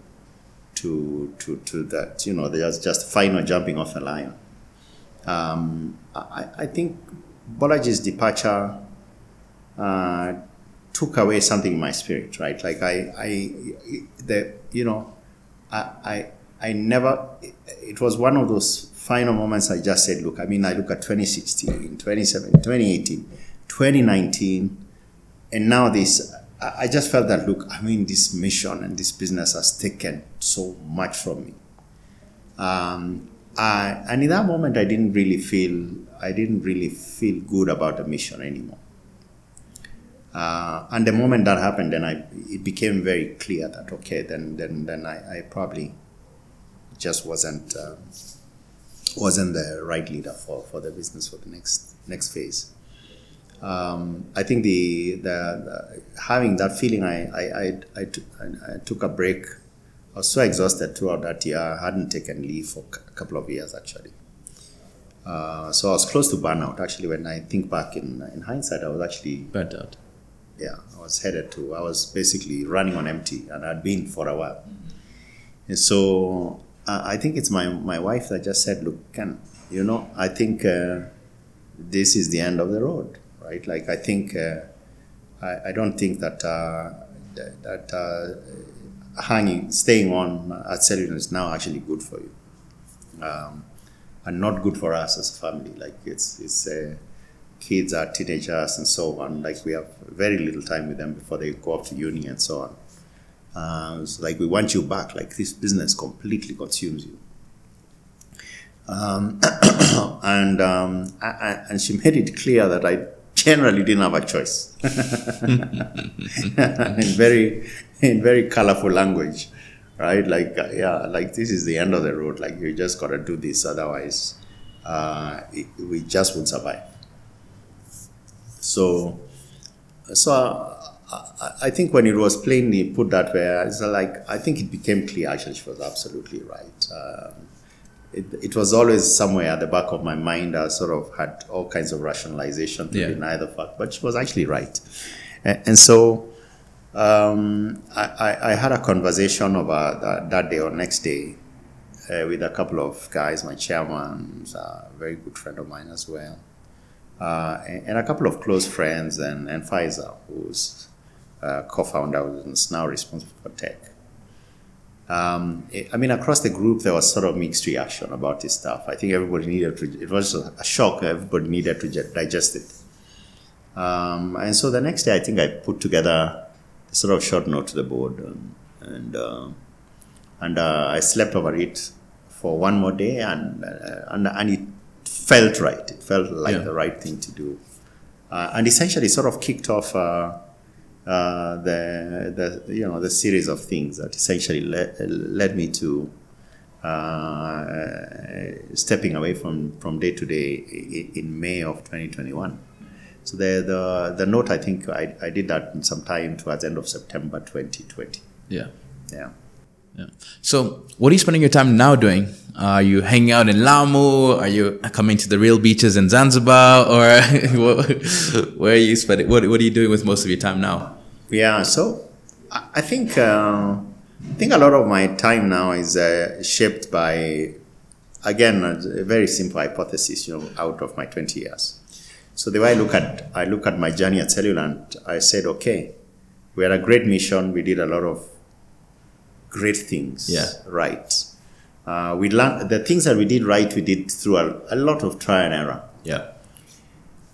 to to to that you know there's just final jumping off the line. Um, I, I think Bolaji's departure uh, took away something in my spirit, right? Like I, I, the, you know, I, I, I never. It was one of those final moments. I just said, look. I mean, I look at 2016, 2017, 2018, 2019, and now this. I just felt that look. I mean, this mission and this business has taken so much from me. Um, I, and in that moment, I didn't really feel. I didn't really feel good about the mission anymore. Uh, and the moment that happened, then I it became very clear that okay, then then then I, I probably just wasn't uh, wasn't the right leader for, for the business for the next next phase. Um, I think the, the, the having that feeling, I I, I, I, took, I, I took a break. I was so exhausted throughout that year. I hadn't taken leave for a couple of years actually. Uh, so I was close to burnout. Actually, when I think back in in hindsight, I was actually Burnt out. yeah, I was headed to. I was basically running on empty, and I'd been for a while. And so uh, I think it's my my wife that just said, "Look, Ken, you know, I think uh, this is the end of the road, right? Like I think uh, I, I don't think that uh, that, uh, hanging, staying on at Cellulant is now actually good for you, um, and not good for us as a family. Like it's it's." Uh, kids are teenagers and so on. Like we have very little time with them before they go off to uni and so on. Uh, it's like we want you back. Like this business completely consumes you. Um, and um, I, I, and she made it clear that I generally didn't have a choice. in very in very colorful language, right? Like uh, yeah, like this is the end of the road. Like you just gotta do this, otherwise, uh, it, we just won't survive. So, so I, I think when it was plainly put that way, it's like I think it became clear. Actually, she was absolutely right. Um, it, it was always somewhere at the back of my mind. I sort of had all kinds of rationalization to Yeah. deny the fact, but she was actually right. And, and so um, I, I, I had a conversation about that, that day or next day uh, with a couple of guys. My chairman, a very good friend of mine as well uh, and, and a couple of close friends, and, and Pfizer, who's uh, co-founder, who's now responsible for tech. Um, I I mean, across the group, there was sort of mixed reaction about this stuff. I think everybody needed to. It was a shock. Everybody needed to digest it. Um, and so the next day, I think I put together a sort of short note to the board, and and, uh, and uh, I slept over it for one more day, and uh, and and it felt right. It felt like Yeah. the right thing to do, uh, and essentially sort of kicked off. Uh, the, the you know the series of things that essentially led, led me to uh, stepping away from, from day to day in May of 2021. So the, the, the note, I think I, I did that sometime towards the end of September 2020. Yeah. Yeah. Yeah. So, what are you spending your time now doing? Are you hanging out in Lamu? Are you coming to the real beaches in Zanzibar? Or what- where are you spending? What, what are you doing with most of your time now? Yeah, so I think uh, I think a lot of my time now is uh, shaped by, again, a very simple hypothesis. You know, out of my twenty years. So the way I look at I look at my journey at Cellulant, I said, okay, we had a great mission. We did a lot of great things. Yeah. Right. Uh, we learned the things that we did right. We did through a, a lot of trial and error Yeah.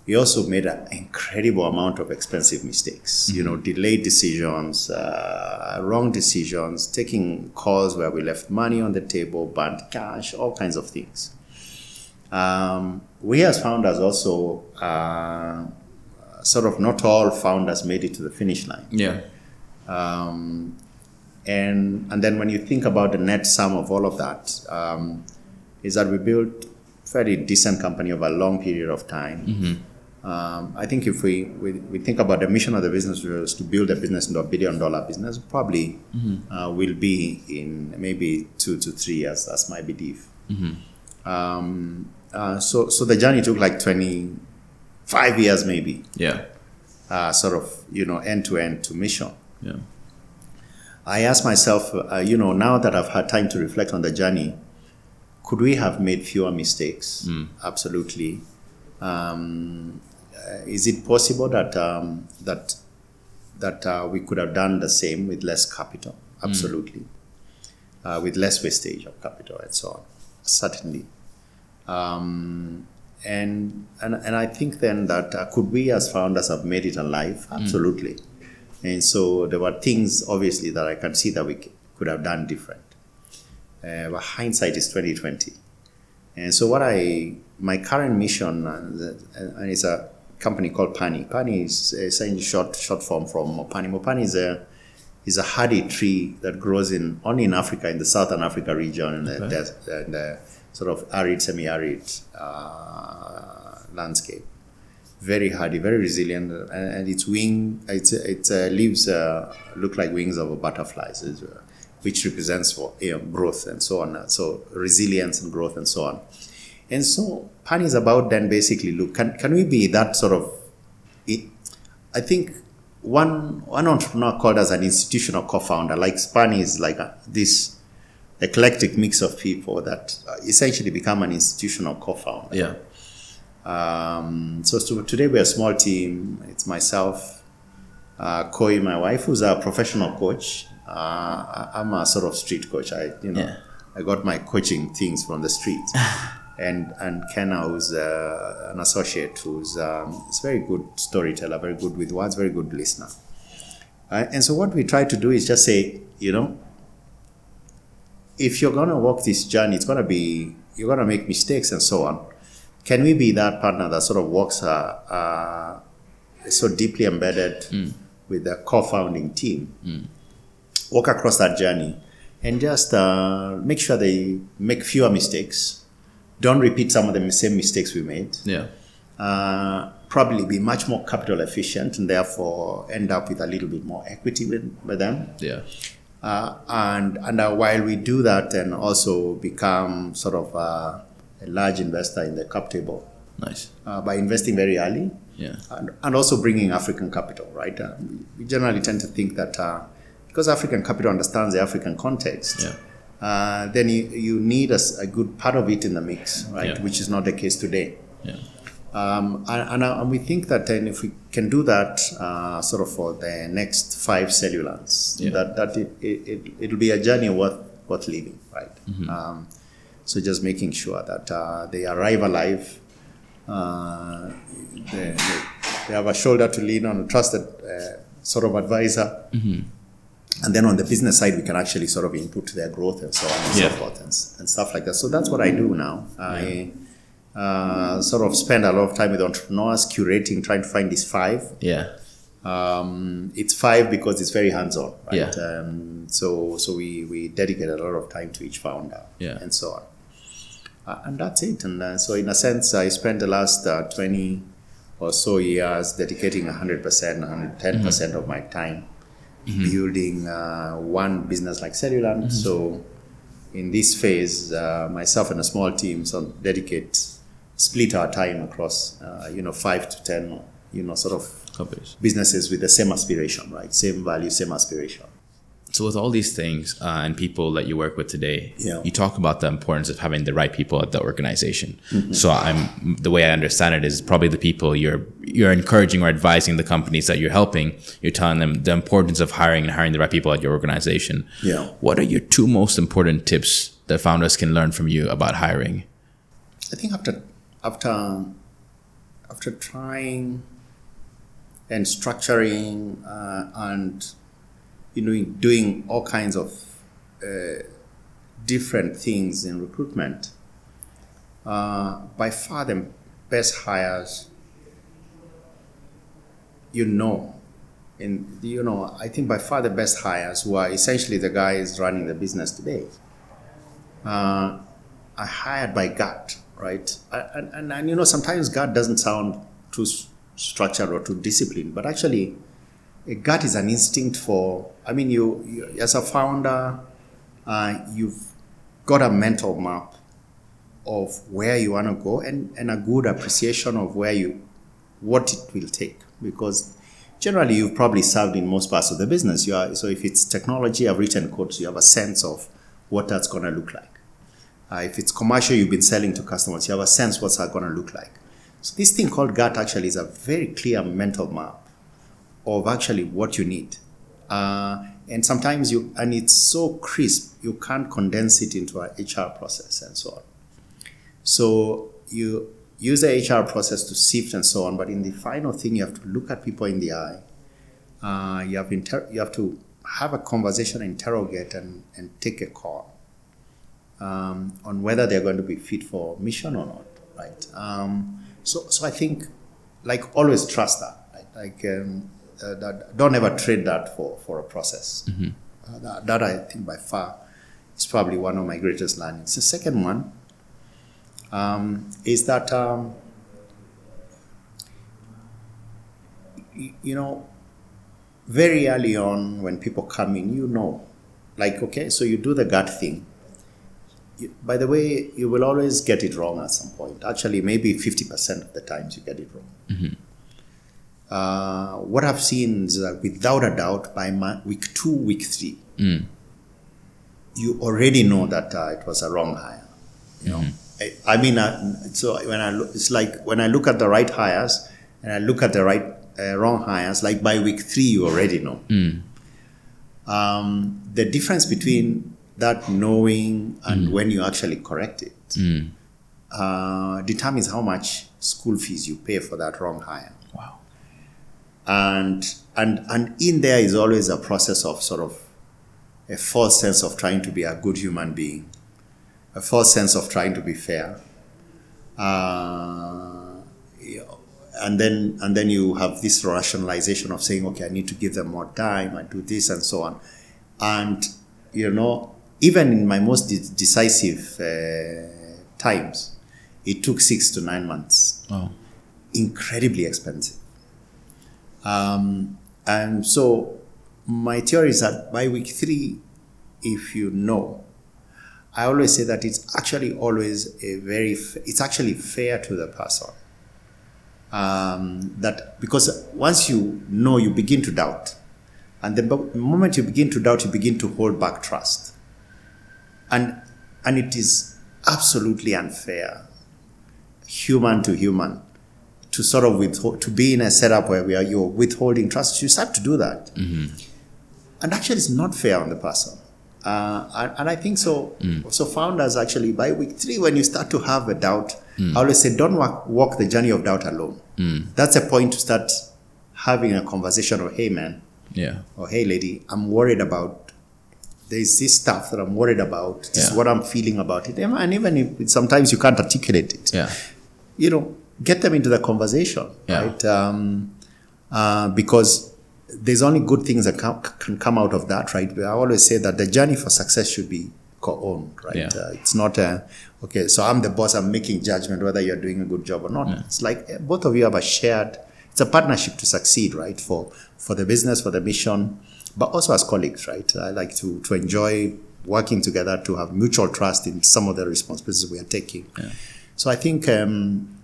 We also made an incredible amount of expensive mistakes. You know, delayed decisions, uh, wrong decisions, taking calls where we left money on the table, burnt cash, all kinds of things. Um, we as founders also, uh, sort of not all founders made it to the finish line. Yeah. Um, and and then when you think about the net sum of all of that, um, is that we built fairly decent company over a long period of time. Um, I think if we, we, we think about the mission of the business was to build a business into a billion dollar business, probably uh, will be in maybe two to three years. That's my belief. Um, uh, so so the journey took like twenty five years maybe, Yeah. uh, sort of you know end to end to mission. Yeah. I asked myself, uh, you know, now that I've had time to reflect on the journey, could we have made fewer mistakes? Absolutely. Um, is it possible that um, that that uh, we could have done the same with less capital? Absolutely. Uh, with less wastage of capital and so on. Certainly. Um, and, and and I think then that uh, could we as founders have made it alive? Absolutely. And so there were things obviously that I can see that we c- could have done different. Uh, but hindsight is twenty twenty. And so what I my current mission uh, and it's a company called Pani. Pani is essentially short short form from Mopani. Mopani is a is a hardy tree that grows in only in Africa in the southern Africa region in the, des- in the sort of arid semi-arid uh, landscape. Very hardy, very resilient, and, and its wing its its uh, leaves uh, look like wings of a butterfly. Uh, which represents for you know, growth and so on. So resilience and growth and so on. And so Pan is about then basically look can can we be that sort of it, I think one one entrepreneur called as an institutional co-founder like Span is like a, this eclectic mix of people that uh, essentially become an institutional co-founder. Yeah. Um, so, today we're a small team. It's myself, uh, Koi, my wife, who's a professional coach. Uh, I'm a sort of street coach. I, you know, Yeah. I got my coaching things from the street. and and Kenna, who's uh, an associate, who's um, is very good storyteller, very good with words, very good listener. Uh, and so what we try to do is just say, you know, if you're gonna walk this journey, it's gonna be you're gonna make mistakes and so on. Can we be that partner that sort of walks uh, uh, so deeply embedded with the co-founding team, walk across that journey, and just uh, make sure they make fewer mistakes, don't repeat some of the same mistakes we made, Yeah. uh, probably be much more capital efficient, and therefore end up with a little bit more equity with, with them. Yeah. Uh, and and uh, while we do that, and also become sort of uh, a large investor in the cap table Nice. uh, by investing very early, Yeah. and, and also bringing African capital. Right? Uh, we, generally tend to think that because African capital understands the African context, Yeah. Uh, then you, you need a good part of it in the mix, right? Yeah. Which is not the case today. Yeah. Um, and, and, uh, and we think that then if we can do that uh, sort of for the next five cellulants, Yeah. that, that it, it, it, it'll be a journey worth, worth living, right? Mm-hmm. Um, so just making sure that uh, they arrive alive, uh, they, they, they have a shoulder to lean on, a trusted uh, sort of advisor. Mm-hmm. And then on the business side, we can actually sort of input their growth and so on and Yeah. so forth and, and stuff like that. So that's what I do now. I uh, sort of spend a lot of time with entrepreneurs, curating, trying to find these five. Yeah. Um, it's five because it's very hands-on, right? Yeah. Um, so so we, we dedicate a lot of time to each founder Yeah. and so on. Uh, and that's it. And uh, so in a sense, I spent the last uh, 20 or so years dedicating 100%, 110% of my time building uh, one business like Cellulant. So in this phase, uh, myself and a small team so dedicate, split our time across, uh, you know, five to 10, you know, sort of Companies. businesses with the same aspiration, right? Same value, same aspiration. So with all these things uh, and people that you work with today, Yeah. you talk about the importance of having the right people at the organization. Mm-hmm. So I'm the way I understand it is probably the people you're you're encouraging or advising the companies that you're helping. You're telling them the importance of hiring and hiring the right people at your organization. Yeah. What are your two most important tips that founders can learn from you about hiring? I think after after after trying and structuring uh, and you know doing all kinds of uh, different things in recruitment, uh, by far the best hires you know and you know I think by far the best hires who are essentially the guys running the business today uh, are hired by gut, right? And, and, and you know, sometimes gut doesn't sound too structured or too disciplined, but actually, a gut is an instinct for. I mean, you, you as a founder, uh, you've got a mental map of where you want to go and, and a good appreciation of where you what it will take. Because generally you've probably served in most parts of the business. You are so if it's technology i've written code so you have a sense of what that's going to look like. Uh, if it's commercial you've been selling to customers you have a sense what's that going to look like. So this thing called gut actually is a very clear mental map of actually what you need. Uh, and sometimes you, and it's so crisp, you can't condense it into an HR process and so on. So you use the HR process to sift and so on, but in the final thing, you have to look at people in the eye. Uh, you have inter- you have to have a conversation, interrogate, and, and take a call um, on whether they're going to be fit for mission or not, right? Um, so, so I think, like always, trust that. Right? Like, um, uh, that, don't ever trade that for for a process. Uh, that, that I think by far is probably one of my greatest learnings. The second one um, is that um, y- you know very early on when people come in, you know, like okay, so you do the gut thing. You, by the way, you will always get it wrong at some point. Actually, maybe fifty percent of the times you get it wrong. Uh, what I've seen is that without a doubt, by ma- week two, week three, you already know that uh, it was a wrong hire. You know, I, I mean, uh, so when I look, it's like when I look at the right hires and I look at the right uh, wrong hires, like by week three, you already know. Um, the difference between that knowing and when you actually correct it uh, determines how much school fees you pay for that wrong hire Wow. And and and in there is always a process of sort of a false sense of trying to be a good human being a false sense of trying to be fair uh, you know, and then and then you have this rationalization of saying okay i need to give them more time i do this and so on and you know even in my most de- decisive uh, times it took six to nine months Oh. incredibly expensive. Um, and so my theory is that by week three, if you know, I always say that it's actually always a very, f- it's actually fair to the person. Um, that because once you know, you begin to doubt. And the moment you begin to doubt, you begin to hold back trust. And, and it is absolutely unfair, human to human, to sort of withhold, to be in a setup where we are you're withholding trust. You start to do that, mm-hmm. and actually, it's not fair on the person. Uh, and, I think so. Mm. So founders actually by week three, when you start to have a doubt, mm. I always say, don't walk, walk the journey of doubt alone. Mm. That's a point to start having a conversation. Or hey, man, Yeah. or hey, lady, I'm worried about. There's this stuff that I'm worried about. This is what I'm feeling about it. And even if sometimes you can't articulate it Yeah. you know, get them into the conversation, Yeah. right? Um, uh, because there's only good things that come, can come out of that, right? I always say that the journey for success should be co-owned, right? Yeah. Uh, it's not a, okay, so I'm the boss, I'm making judgment whether you're doing a good job or not. It's like eh, both of you have a shared, it's a partnership to succeed, right? For, for the business, for the mission, but also as colleagues, right? I like to, to enjoy working together, to have mutual trust in some of the responsibilities we are taking. So I think um,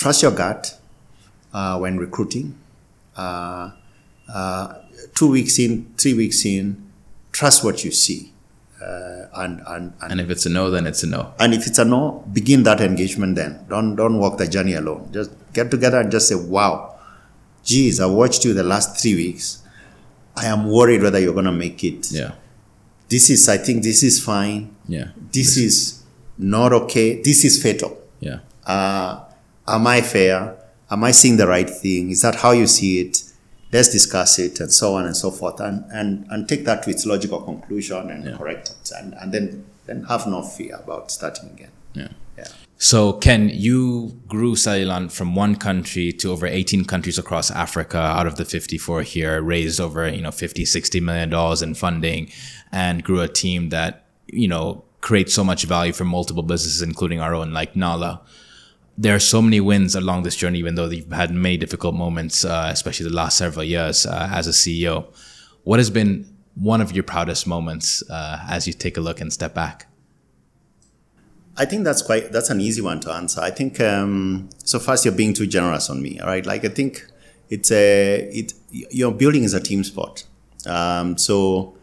trust your gut uh, when recruiting. Uh, uh, two weeks in, three weeks in, trust what you see. Uh, and, and, and, And if it's a no, then it's a no. and if it's a no, begin that engagement then. Don't, don't walk the journey alone. Just get together and just say, wow, geez, I watched you the last three weeks. I am worried whether you're going to make it. Yeah. This is, I think this is fine. Yeah. This is not okay. This is fatal. Yeah. uh, am I fair? Am I seeing the right thing? Is that how you see it? Let's discuss it and so on and so forth and, and, and take that to its logical conclusion and Yeah. correct it and, and then, then have no fear about starting again. Yeah. Yeah. So, Ken, you grew Cellulant from one country to over 18 countries across Africa out of the 54 here, raised over, you know, 50, 60 million dollars in funding and grew a team that, you know, creates so much value for multiple businesses, including our own, like Nala. There are so many wins along this journey, even though you've had many difficult moments, uh, especially the last several years uh, as a CEO. What has been one of your proudest moments uh, as you take a look and step back? I think that's quite that's an easy one to answer. I think um, so. First, you're being too generous on me. All right, like I think it's a it. Your building is a team sport. Um, so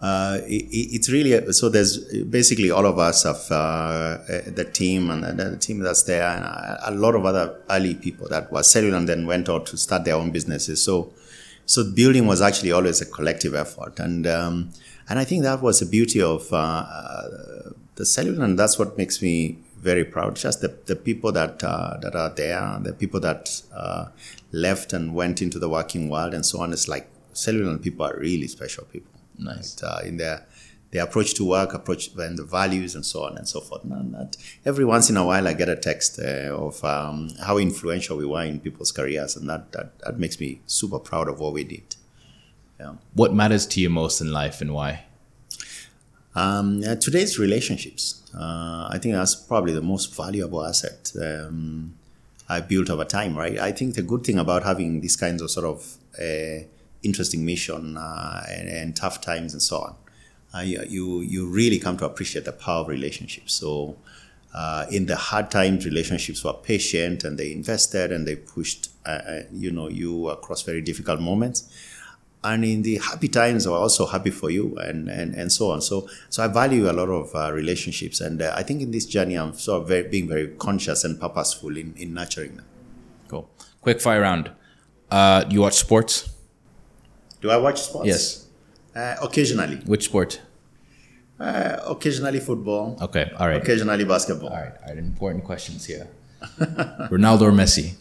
Uh, it, it- it's really so. There's basically all of us of uh, the team and the, the team that's there, and a, a lot of other early people that were Cellulant and then went out to start their own businesses. So, so building was actually always a collective effort, and um, and I think that was the beauty of uh, the Cellulant, and that's what makes me very proud. Just the, the people that uh, that are there, the people that uh, left and went into the working world, and so on. It's like Cellulant people are really special people Nice. right, uh, in their their approach to work, approach and the values, and so on and so forth. And that every once in a while, I get a text uh, of um, how influential we were in people's careers, and that, that that makes me super proud of what we did. Yeah. What matters to you most in life and why? Um, uh, today's relationships, uh, I think that's probably the most valuable asset um, I built over time, right? I think the good thing about having these kinds of sort of uh, interesting mission uh, and, and tough times and so on, uh, you, you really come to appreciate the power of relationships. So, uh, in the hard times, relationships were patient and they invested and they pushed, you know, you across very difficult moments and in the happy times were also happy for you and, and, and so on so so i value a lot of uh, relationships and uh, i think in this journey i'm sort of very, being very conscious and purposeful in, in nurturing them Cool. Quick fire round. Uh, you watch sports? Do i watch sports Yes. uh, occasionally Which sport? uh, occasionally football Okay. All right. occasionally basketball All right. All right. Important questions here. Ronaldo or Messi?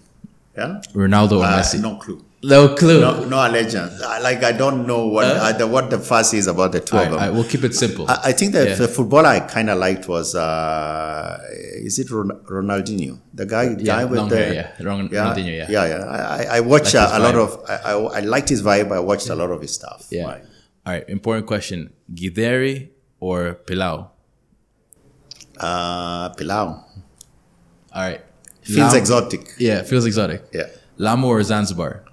yeah Ronaldo or uh, Messi? no clue No clue. no, no allegiance I- like i don't know what uh, the, what the fuss is about the two of them we'll keep it simple. I, I think that Yeah. the footballer I kind of liked was uh, is it Ron- Ronaldinho, the guy, Yeah, guy with the hair, yeah. Ron- Ronaldinho, yeah. yeah, yeah. I, I- I watched his uh, a lot of I, I, I liked his vibe. I watched a lot of his stuff. yeah. Right. All right. Important question. Githeri or Pilau? Uh, Pilau All right. feels Lam- exotic. Yeah, feels exotic. Yeah. Lamu or Zanzibar?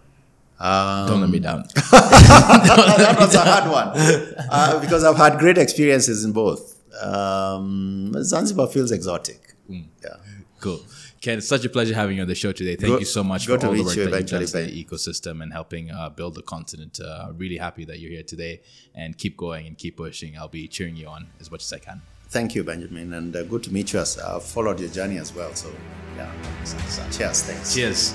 Um, Don't let me down. that was a hard one uh, because I've had great experiences in both. Um, Zanzibar feels exotic. Mm. Yeah. Cool. Ken, it's such a pleasure having you on the show today. Thank Good- you so much for all the work you that you've done in the ecosystem and helping uh, build the continent. Uh, really happy that you're here today and keep going and keep pushing. I'll be cheering you on as much as I can. Thank you, Benjamin, and uh, good to meet you. As I've followed your journey as well. So, yeah. Cheers. Thanks. Cheers.